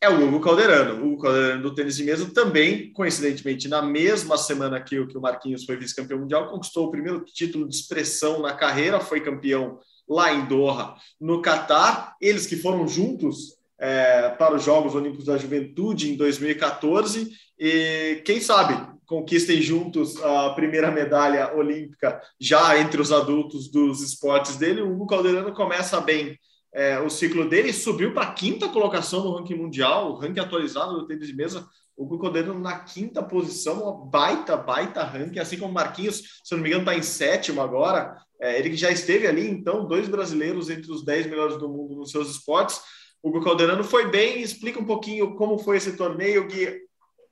Speaker 3: é o Hugo Calderano. O Hugo Calderano do tênis de mesa também, coincidentemente, na mesma semana que o, que o Marquinhos foi vice-campeão mundial, conquistou o primeiro título de expressão na carreira, foi campeão lá em Doha, no Catar. Eles que foram juntos é, para os Jogos Olímpicos da Juventude em 2014 e quem sabe conquistem juntos a primeira medalha olímpica já entre os adultos dos esportes dele. O Hugo Calderano começa bem é, o ciclo dele subiu para a quinta colocação no ranking mundial, o ranking atualizado do tênis de mesa. O Cucodeno na quinta posição, uma baita, baita ranking, assim como Marquinhos, se não me engano, está em sétimo agora. É, ele que já esteve ali, então, dois brasileiros entre os dez melhores do mundo nos seus esportes. Hugo Calderano foi bem, explica um pouquinho como foi esse torneio, que,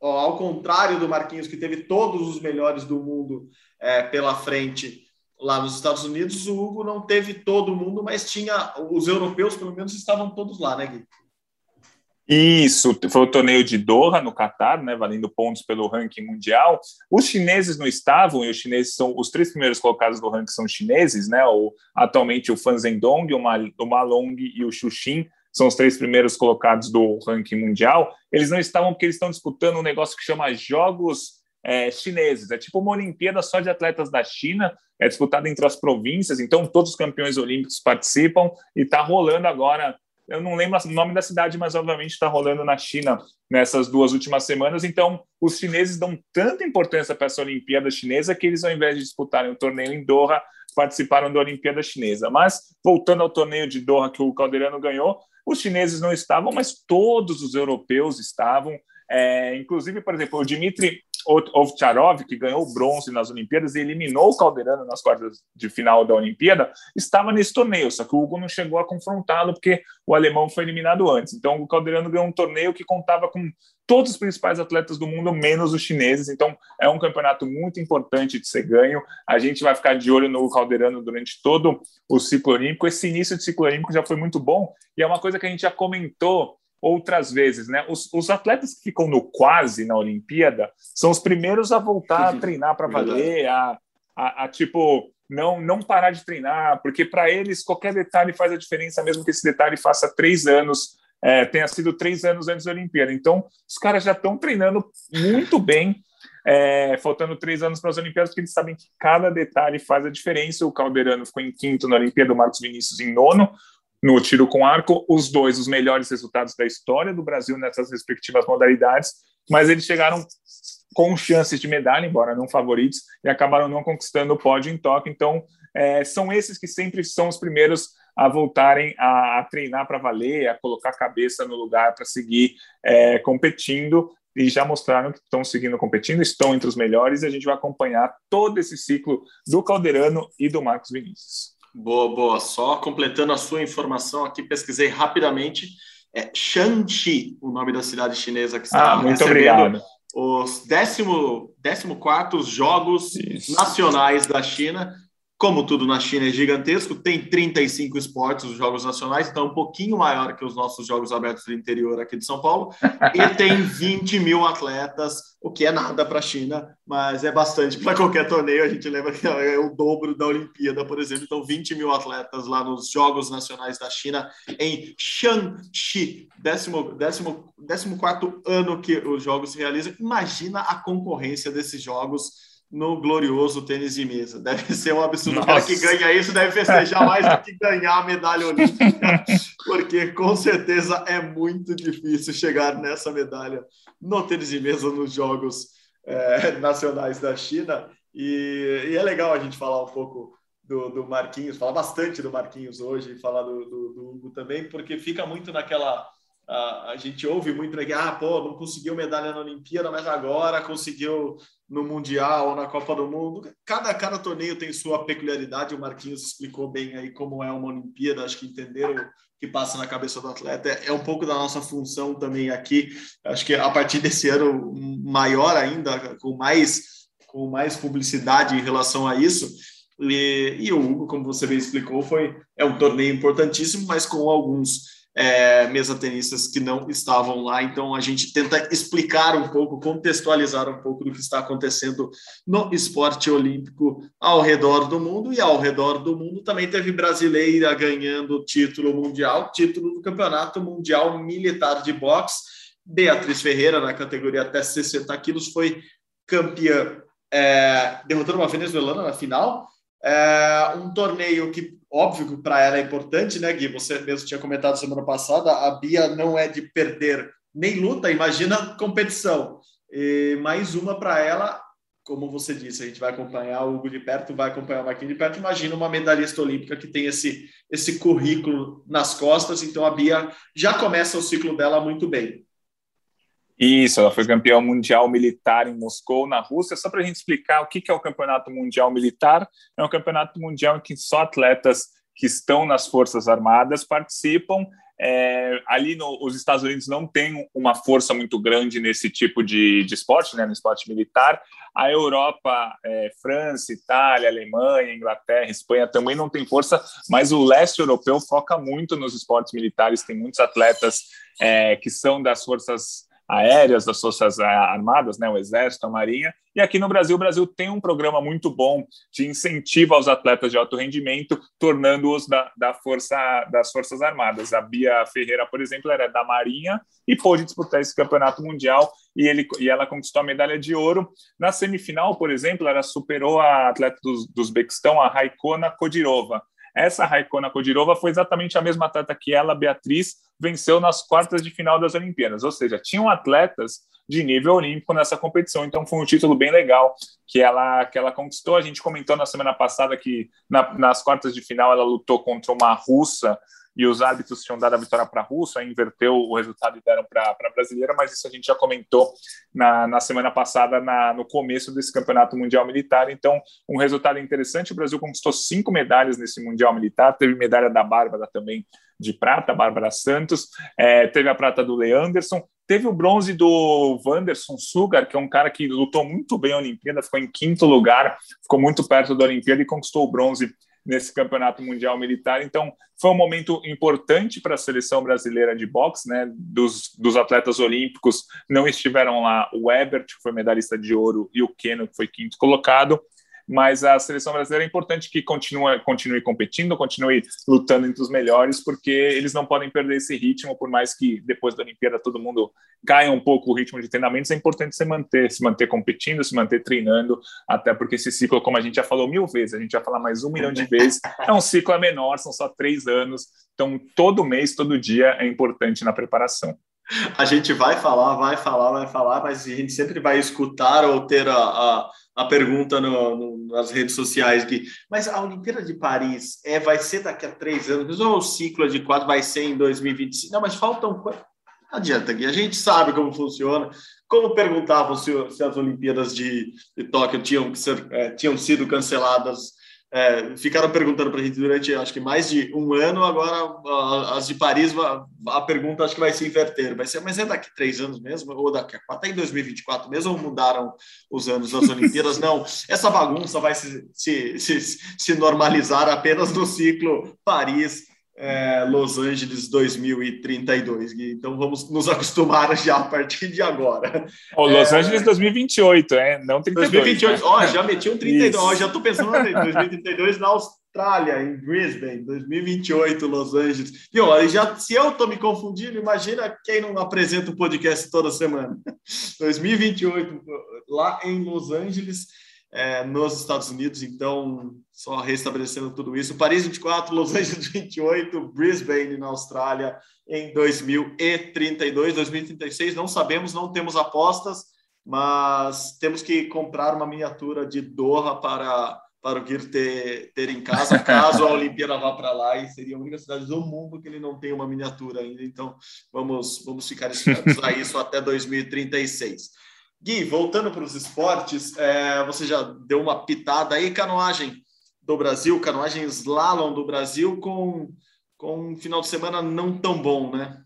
Speaker 3: ó, ao contrário do Marquinhos, que teve todos os melhores do mundo é, pela frente, lá nos Estados Unidos, o Hugo não teve todo mundo, mas tinha os europeus, pelo menos, estavam todos lá, né, Gui?
Speaker 4: Isso, foi o torneio de Doha, no Catar, né, valendo pontos pelo ranking mundial. Os chineses não estavam, e os chineses são os três primeiros colocados do ranking são chineses, né? O, atualmente o Fan Zhendong, o, Ma, o Malong e o Xuxin são os três primeiros colocados do ranking mundial. Eles não estavam porque eles estão disputando um negócio que chama Jogos é, chineses. É tipo uma Olimpíada só de atletas da China, é disputada entre as províncias, então todos os campeões olímpicos participam e está rolando agora. Eu não lembro o nome da cidade, mas obviamente está rolando na China nessas duas últimas semanas. Então, os chineses dão tanta importância para essa Olimpíada Chinesa que eles, ao invés de disputarem o torneio em Doha, participaram da Olimpíada Chinesa. Mas, voltando ao torneio de Doha que o Caldeirano ganhou, os chineses não estavam, mas todos os europeus estavam. É, inclusive, por exemplo, o Dmitry Ovtcharov, que ganhou bronze nas Olimpíadas e eliminou o Calderano nas quartas de final da Olimpíada, estava nesse torneio, só que o Hugo não chegou a confrontá-lo porque o alemão foi eliminado antes. Então, o Calderano ganhou um torneio que contava com todos os principais atletas do mundo, menos os chineses. Então, é um campeonato muito importante de ser ganho. A gente vai ficar de olho no Calderano durante todo o ciclo olímpico. Esse início de ciclo olímpico já foi muito bom e é uma coisa que a gente já comentou outras vezes, né? Os, os, atletas que ficam no quase na Olimpíada são os primeiros a voltar a treinar para valer, a, a, a, tipo não não parar de treinar, porque para eles qualquer detalhe faz a diferença, mesmo que esse detalhe faça três anos, é, tenha sido três anos antes da Olimpíada. Então os caras já estão treinando muito bem é, faltando três anos para as Olimpíadas, porque eles sabem que cada detalhe faz a diferença. O Calderano ficou em quinto na Olimpíada, o Marcos Vinícius em nono no tiro com arco, os dois os melhores resultados da história do Brasil nessas respectivas modalidades, mas eles chegaram com chances de medalha, embora não favoritos, e acabaram não conquistando o pódio em Tóquio. Então, é, são esses que sempre são os primeiros a voltarem a, a treinar para valer, a colocar a cabeça no lugar para seguir é, competindo. E já mostraram que estão seguindo competindo, estão entre os melhores, e a gente vai acompanhar todo esse ciclo do Calderano e do Marcos Vinícius.
Speaker 3: Boa, boa. Só completando a sua informação aqui, pesquisei rapidamente. É Shanxi, o nome da cidade chinesa que está
Speaker 4: ah, muito obrigado
Speaker 3: os 14 Jogos Isso. Nacionais da China. Como tudo na China é gigantesco, tem 35 esportes, os Jogos Nacionais, então é um pouquinho maior que os nossos Jogos Abertos do interior aqui de São Paulo, e tem 20 mil atletas, o que é nada para a China, mas é bastante para qualquer torneio. A gente lembra que é o dobro da Olimpíada, por exemplo. Então, 20 mil atletas lá nos Jogos Nacionais da China, em Shanxi, 14 ano que os Jogos se realizam. Imagina a concorrência desses Jogos no glorioso tênis de mesa. Deve ser um absurdo. O cara que ganha isso deve festejar mais do que ganhar a medalha olímpica, porque com certeza é muito difícil chegar nessa medalha no tênis de mesa nos Jogos é, Nacionais da China. E, e, é legal a gente falar um pouco do, do Marquinhos, falar bastante do Marquinhos hoje, falar do, do, do Hugo também, porque fica muito naquela a, a gente ouve muito aqui, ah, pô, não conseguiu medalha na Olimpíada, mas agora conseguiu no Mundial ou na Copa do Mundo. Cada, cada torneio tem sua peculiaridade, o Marquinhos explicou bem aí como é uma Olimpíada, acho que entenderam o que passa na cabeça do atleta. É, é um pouco da nossa função também aqui, acho que a partir desse ano maior ainda, com mais, com mais publicidade em relação a isso, e, e, o Hugo, como você bem explicou, foi é um torneio importantíssimo, mas com alguns é, mesa-tenistas que não estavam lá. Então, a gente tenta explicar um pouco, contextualizar um pouco do que está acontecendo no esporte olímpico ao redor do mundo. E ao redor do mundo também teve brasileira ganhando título mundial, título do Campeonato Mundial Militar de Boxe. Beatriz Ferreira, na categoria até 60 quilos, foi campeã, é, derrotando uma venezuelana na final. É, um torneio que óbvio que para ela é importante, né, Gui? Você mesmo tinha comentado semana passada, a Bia não é de perder nem luta, imagina competição. E mais uma para ela, como você disse, a gente vai acompanhar o Hugo de perto, vai acompanhar o Marquinhos de perto. Imagina uma medalhista olímpica que tem esse, esse currículo nas costas, então a Bia já começa o ciclo dela muito bem.
Speaker 4: Isso, ela foi campeã mundial militar em Moscou, na Rússia. Só para a gente explicar o que é o Campeonato Mundial Militar, é um campeonato mundial em que só atletas que estão nas Forças Armadas participam. É, ali no, os Estados Unidos não têm uma força muito grande nesse tipo de, de esporte, né, no esporte militar. A Europa, é, França, Itália, Alemanha, Inglaterra, Espanha também não tem força, mas o leste europeu foca muito nos esportes militares. Tem muitos atletas é, que são das forças aéreas das Forças Armadas, né, o Exército, a Marinha. E aqui no Brasil, o Brasil tem um programa muito bom de incentivo aos atletas de alto rendimento, tornando-os da, da força, das Forças Armadas. A Bia Ferreira, por exemplo, era da Marinha e pôde disputar esse campeonato mundial e, ele, e ela conquistou a medalha de ouro. Na semifinal, por exemplo, ela superou a atleta do, do Uzbequistão, a Raikona Kodirova. Essa Raikona Kodirova foi exatamente a mesma atleta que ela, Beatriz, venceu nas quartas de final das Olimpíadas. Ou seja, tinham atletas de nível olímpico nessa competição. Então foi um título bem legal que ela que ela conquistou. A gente comentou na semana passada que na, nas quartas de final ela lutou contra uma russa e os árbitros tinham dado a vitória para a Rússia, inverteu o resultado e deram para a brasileira, mas isso a gente já comentou na, na semana passada, na, no começo desse campeonato mundial militar. Então, um resultado interessante: o Brasil conquistou cinco medalhas nesse mundial militar, teve medalha da Bárbara também de prata, Bárbara Santos, é, teve a prata do Leanderson, teve o bronze do Wanderson Sugar, que é um cara que lutou muito bem a Olimpíada, ficou em quinto lugar, ficou muito perto da Olimpíada e conquistou o bronze nesse campeonato mundial militar. Então, foi um momento importante para a seleção brasileira de boxe, né? Dos, dos atletas olímpicos não estiveram lá o Ebert, que foi medalhista de ouro, e o Keno, que foi quinto colocado. Mas a seleção brasileira é importante que continue, continue competindo, continue lutando entre os melhores, porque eles não podem perder esse ritmo, por mais que depois da Olimpíada todo mundo caia um pouco o ritmo de treinamentos, é importante se manter, se manter competindo, se manter treinando, até porque esse ciclo, como a gente já falou mil vezes, a gente vai falar mais um milhão de vezes, é um ciclo menor, são só três anos, então todo mês, todo dia é importante na preparação.
Speaker 3: A gente vai falar, vai falar, vai falar, mas a gente sempre vai escutar ou ter a, a, a pergunta no, no, nas redes sociais que, mas a Olimpíada de Paris é, vai ser daqui a três anos, ou o ciclo de quatro vai ser em 2025? Não, mas faltam não adianta aqui. A gente sabe como funciona. Como perguntavam se, se as Olimpíadas de, de Tóquio tinham, ser, é, tinham sido canceladas é, ficaram perguntando para a gente durante acho que mais de um ano. Agora, as de Paris, a pergunta acho que vai se inverter. Vai ser, mas é daqui três anos mesmo? Ou daqui a quatro? Até em 2024 mesmo? Ou mudaram os anos das Olimpíadas? Não, essa bagunça vai se, se, se, se normalizar apenas no ciclo Paris é, Los Angeles 2032. Então vamos nos acostumar já a partir de agora.
Speaker 4: O Los é... Angeles 2028, é, não 32. 2028,
Speaker 3: né? ó, já meti um 32, ó, já estou pensando em 2032 na Austrália, em Brisbane, 2028, Los Angeles. E olha, já se eu estou me confundindo, imagina quem não apresenta o podcast toda semana. 2028 lá em Los Angeles é, nos Estados Unidos, então, só restabelecendo tudo isso. Paris 24, Los Angeles 28, Brisbane, na Austrália, em 2032, 2036, não sabemos, não temos apostas, mas temos que comprar uma miniatura de Doha para, para o Gir ter, ter em casa, caso a Olimpíada vá para lá, e seria a única cidade do mundo que ele não tem uma miniatura ainda, então vamos, vamos ficar esperando a isso até 2036. Gui, voltando para os esportes, é, você já deu uma pitada aí, canoagem do Brasil, canoagem slalom do Brasil, com, com um final de semana não tão bom, né?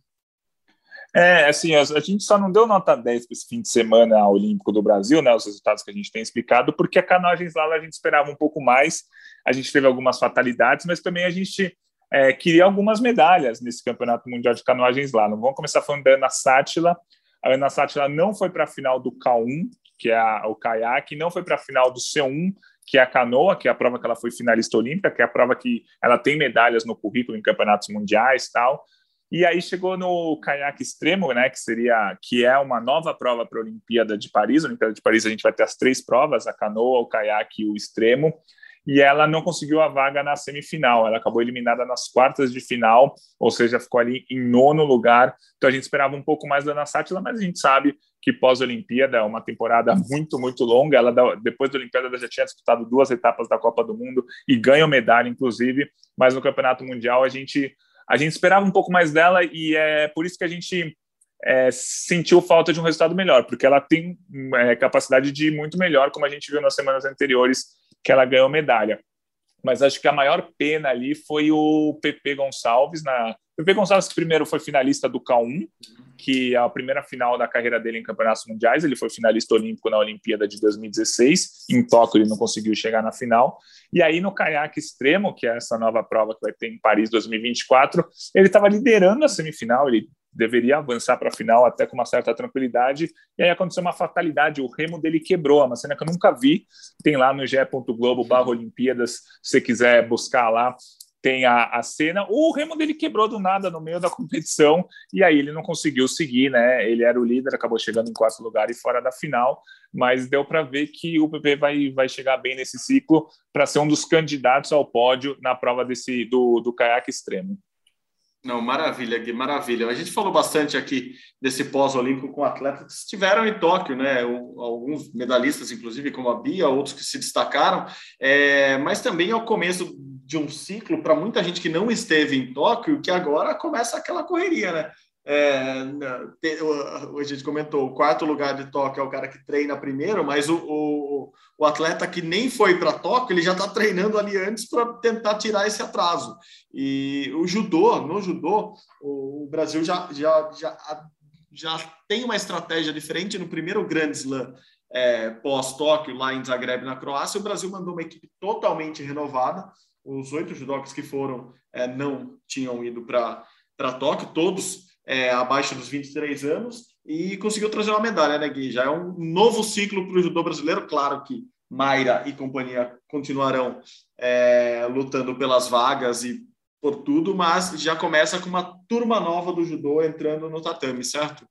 Speaker 4: É, assim, a, gente só não deu nota 10 para esse fim de semana olímpico do Brasil, né? Os resultados que a gente tem explicado, porque a canoagem slalom a gente esperava um pouco mais, a gente teve algumas fatalidades, mas também a gente é, queria algumas medalhas nesse Campeonato Mundial de Canoagem Slalom. Vamos começar falando da Ana Sátila, a Ana Sátila não foi para a final do K1, que é a, o caiaque, não foi para a final do C1, que é a canoa, que é a prova que ela foi finalista olímpica, que é a prova que ela tem medalhas no currículo em campeonatos mundiais tal. E aí chegou no caiaque extremo, né, que seria que é uma nova prova para a Olimpíada de Paris. A Olimpíada de Paris a gente vai ter as três provas: a canoa, o caiaque e o extremo e ela não conseguiu a vaga na semifinal. Ela acabou eliminada nas quartas de final, ou seja, ficou ali em nono lugar. Então a gente esperava um pouco mais da Ana Sátila, mas a gente sabe que pós-Olimpíada é uma temporada muito, muito longa. Ela, depois da Olimpíada, ela já tinha disputado duas etapas da Copa do Mundo e ganhou medalha, inclusive, mas no Campeonato Mundial a gente, a gente esperava um pouco mais dela e é por isso que a gente é, sentiu falta de um resultado melhor, porque ela tem é, capacidade de ir muito melhor, como a gente viu nas semanas anteriores que ela ganhou medalha. Mas acho que a maior pena ali foi o Pepe Gonçalves. Na... O Pepe Gonçalves primeiro foi finalista do K1, que é a primeira final da carreira dele em campeonatos mundiais. Ele foi finalista olímpico na Olimpíada de 2016. Em Tóquio ele não conseguiu chegar na final. E aí no caiaque extremo, que é essa nova prova que vai ter em Paris 2024, ele estava liderando a semifinal. Ele deveria avançar para a final até com uma certa tranquilidade. E aí aconteceu uma fatalidade, o remo dele quebrou, uma cena que eu nunca vi. Tem lá no ge.globo barra Olimpíadas, se você quiser buscar lá, tem a, a cena. O remo dele quebrou do nada no meio da competição e aí ele não conseguiu seguir, né? Ele era o líder, acabou chegando em quarto lugar e fora da final, mas deu para ver que o PP vai, vai chegar bem nesse ciclo para ser um dos candidatos ao pódio na prova desse do, do caiaque extremo.
Speaker 3: Não, maravilha, Gui, maravilha. A gente falou bastante aqui desse pós-olímpico com atletas que estiveram em Tóquio, né? Alguns medalhistas, inclusive, como a Bia, outros que se destacaram, é, mas também é o começo de um ciclo para muita gente que não esteve em Tóquio, que agora começa aquela correria, né? É, a gente comentou, o quarto lugar de Tóquio é o cara que treina primeiro, mas o, o, o atleta que nem foi para Tóquio, ele já está treinando ali antes para tentar tirar esse atraso. E o judô, no judô, o, o Brasil já, já, já, já tem uma estratégia diferente no primeiro Grand Slam é, pós-Tóquio, lá em Zagreb, na Croácia. O Brasil mandou uma equipe totalmente renovada. Os oito judocas que foram é, não tinham ido para Tóquio, todos é, abaixo dos 23 anos e conseguiu trazer uma medalha, né, Gui? Já é um novo ciclo para o judô brasileiro, claro que Mayra e companhia continuarão é, lutando pelas vagas e por tudo, mas já começa com uma turma nova do judô entrando no tatame, certo?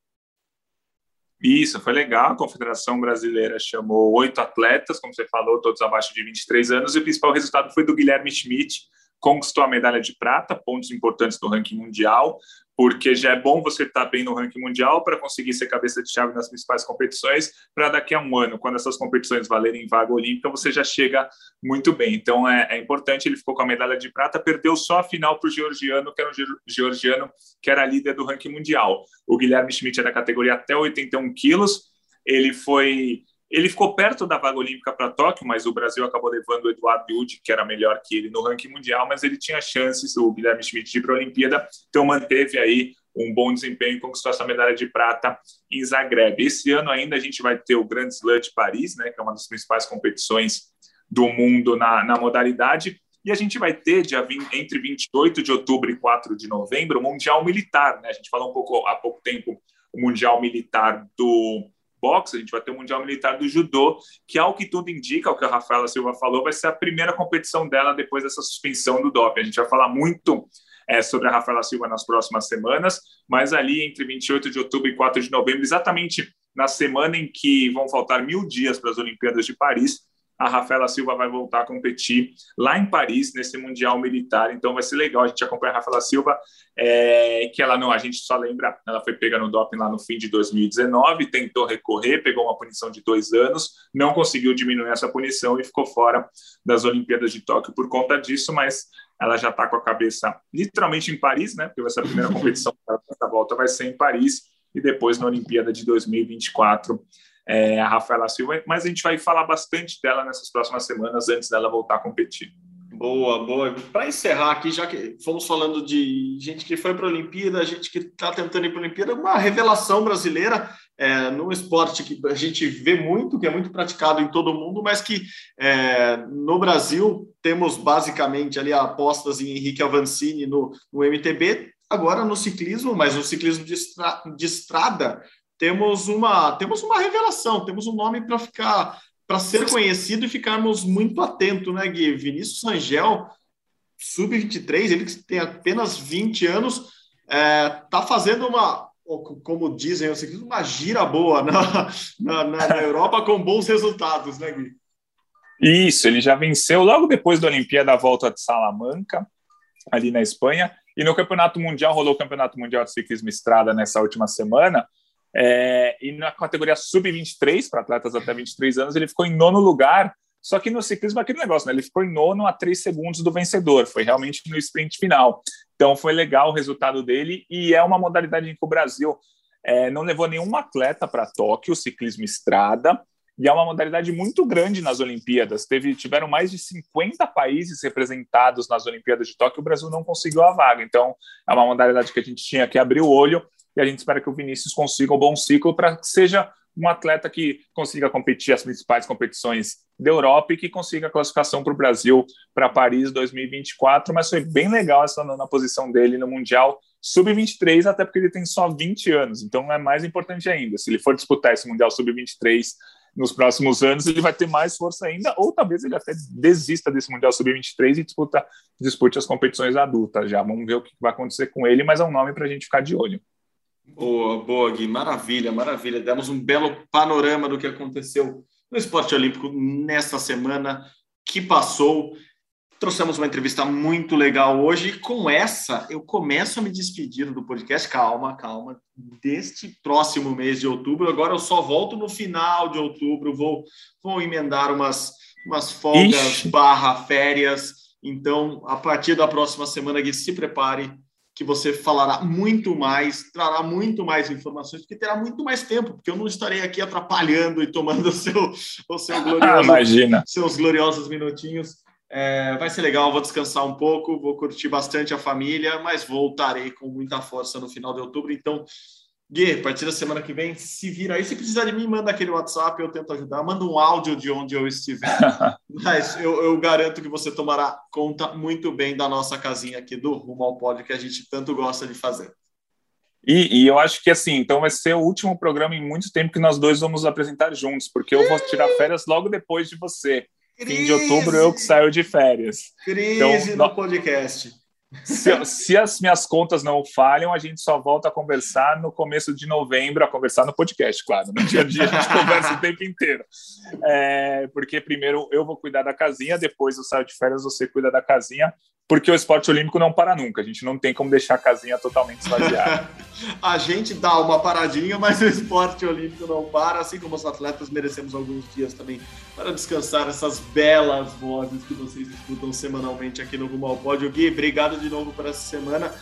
Speaker 4: Isso, foi legal. A Confederação Brasileira chamou oito atletas, como você falou, todos abaixo de 23 anos, e o principal resultado foi do Guilherme Schmidt, conquistou a medalha de prata, pontos importantes no ranking mundial, porque já é bom você estar bem no ranking mundial para conseguir ser cabeça de chave nas principais competições, para daqui a um ano, quando essas competições valerem vaga olímpica, você já chega muito bem. Então é, é importante, ele ficou com a medalha de prata, perdeu só a final para o georgiano, que era um georgiano que era líder do ranking mundial. O Guilherme Schmidt é da categoria até 81 quilos, ele foi ele ficou perto da vaga olímpica para Tóquio, mas o Brasil acabou levando o Eduardo Yudi, que era melhor que ele no ranking mundial, mas ele tinha chances, o Guilherme Schmidt, de ir para a Olimpíada, então manteve aí um bom desempenho e conquistou essa medalha de prata em Zagreb. Esse ano ainda a gente vai ter o Grand Slam de Paris, né, que é uma das principais competições do mundo na, na modalidade, e a gente vai ter, dia 20, entre 28 de outubro e 4 de novembro, o Mundial Militar. Né? A gente falou um pouco há pouco tempo o Mundial Militar do boxe, a gente vai ter o Mundial Militar do Judô, que, ao que tudo indica, o que a Rafaela Silva falou, vai ser a primeira competição dela depois dessa suspensão do doping. A gente vai falar muito é, sobre a Rafaela Silva nas próximas semanas, mas ali entre 28 de outubro e 4 de novembro, exatamente na semana em que vão faltar mil dias para as Olimpíadas de Paris, a Rafaela Silva vai voltar a competir lá em Paris, nesse Mundial Militar. Então vai ser legal a gente acompanhar a Rafaela Silva, é, que ela não, a gente só lembra, ela foi pega no doping lá no fim de 2019, tentou recorrer, pegou uma punição de dois anos, não conseguiu diminuir essa punição e ficou fora das Olimpíadas de Tóquio por conta disso, mas ela já está com a cabeça literalmente em Paris, né? Porque essa primeira competição da volta vai ser em Paris e depois na Olimpíada de 2024 é, a Rafaela Silva, mas a gente vai falar bastante dela nessas próximas semanas antes dela voltar a competir.
Speaker 3: Boa, boa. Para encerrar aqui, já que fomos falando de gente que foi para a Olimpíada, gente que está tentando ir para a Olimpíada, uma revelação brasileira é, no esporte que a gente vê muito, que é muito praticado em todo o mundo, mas que é, no Brasil temos basicamente ali apostas em Henrique Avancini no, no MTB, agora no ciclismo, mas no ciclismo de, estra de estrada, temos uma temos uma revelação, temos um nome para ficar para ser conhecido e ficarmos muito atentos, né, Gui? Vinícius Angel, sub-23, ele que tem apenas 20 anos, é, tá fazendo uma, como dizem, uma gira boa na, na, na Europa com bons resultados, né, Gui?
Speaker 4: Isso, ele já venceu logo depois da Olimpíada a volta de Salamanca, ali na Espanha, e no Campeonato Mundial, rolou o Campeonato Mundial de Ciclismo Estrada nessa última semana, é, e na categoria sub-23, para atletas até 23 anos, ele ficou em nono lugar. Só que no ciclismo, aquele negócio, né? Ele ficou em nono a três segundos do vencedor. Foi realmente no sprint final. Então, foi legal o resultado dele. E é uma modalidade em que o Brasil é, não levou nenhum atleta para Tóquio, ciclismo estrada. E é uma modalidade muito grande nas Olimpíadas. Teve, tiveram mais de 50 países representados nas Olimpíadas de Tóquio. O Brasil não conseguiu a vaga. Então, é uma modalidade que a gente tinha que abrir o olho e a gente espera que o Vinícius consiga um bom ciclo para que seja um atleta que consiga competir as principais competições da Europa e que consiga a classificação para o Brasil para Paris 2024. Mas foi bem legal essa na posição dele no Mundial Sub-23, até porque ele tem só 20 anos, então é mais importante ainda. Se ele for disputar esse Mundial Sub-23 nos próximos anos, ele vai ter mais força ainda, ou talvez ele até desista desse Mundial Sub-23 e disputa, dispute as competições adultas já. Vamos ver o que vai acontecer com ele, mas é um nome para a gente ficar de olho.
Speaker 3: Boa, boa, Gui. Maravilha, maravilha. Demos um belo panorama do que aconteceu no esporte olímpico nesta semana que passou. Trouxemos uma entrevista muito legal hoje. E com essa, eu começo a me despedir do podcast. Calma, calma. Deste próximo mês de outubro. Agora eu só volto no final de outubro. Vou, vou emendar umas, umas folgas Ixi. barra férias. Então, a partir da próxima semana, Gui, se prepare que você falará muito mais, trará muito mais informações, porque terá muito mais tempo, porque eu não estarei aqui atrapalhando e tomando o seu, o seu glorioso,
Speaker 4: Imagina.
Speaker 3: seus gloriosos minutinhos. É, vai ser legal, vou descansar um pouco, vou curtir bastante a família, mas voltarei com muita força no final de outubro. Então, Gui, a partir da semana que vem, se vira aí. Se precisar de mim, manda aquele WhatsApp, eu tento ajudar. Manda um áudio de onde eu estiver. Mas eu, eu, garanto que você tomará conta muito bem da nossa casinha aqui do Rumo ao Pódio, que a gente tanto gosta de fazer.
Speaker 4: E, e, eu acho que assim, então vai ser o último programa em muito tempo que nós dois vamos apresentar juntos, porque eu vou tirar férias logo depois de você. Crise. Fim de outubro eu que saio de férias.
Speaker 3: Crise então, no podcast.
Speaker 4: Se, se, as minhas contas não falham, a gente só volta a conversar no começo de novembro, a conversar no podcast, claro. No dia a dia a gente conversa o tempo inteiro. É, porque primeiro eu vou cuidar da casinha, depois eu saio de férias, você cuida da casinha porque o esporte olímpico não para nunca. A gente não tem como deixar a casinha totalmente esvaziada.
Speaker 3: a gente dá uma paradinha, mas o esporte olímpico não para, assim como os atletas merecemos alguns dias também para descansar essas belas vozes que vocês escutam semanalmente aqui no Rumo ao Pódio. Gui, obrigado de novo por essa semana.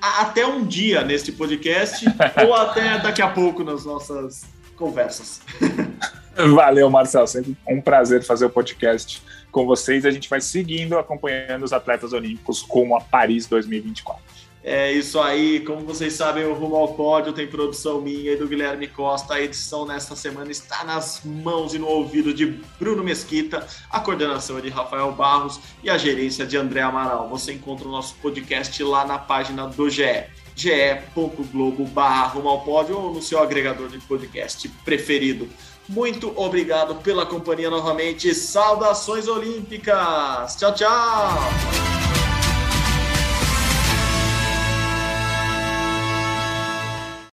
Speaker 3: Até um dia neste podcast ou até daqui a pouco nas nossas conversas.
Speaker 4: Valeu, Marcelo. Sempre um prazer fazer o podcast com vocês. A gente vai seguindo, acompanhando os atletas olímpicos como a Paris 2024.
Speaker 3: É isso aí, como vocês sabem, o Rumo ao Pódio tem produção minha e do Guilherme Costa. A edição nesta semana está nas mãos e no ouvido de Bruno Mesquita, a coordenação é de Rafael Barros e a gerência de André Amaral. Você encontra o nosso podcast lá na página do GE, ge.globo barra ao pódio ou no seu agregador de podcast preferido. Muito obrigado pela companhia novamente. Saudações olímpicas. Tchau, tchau.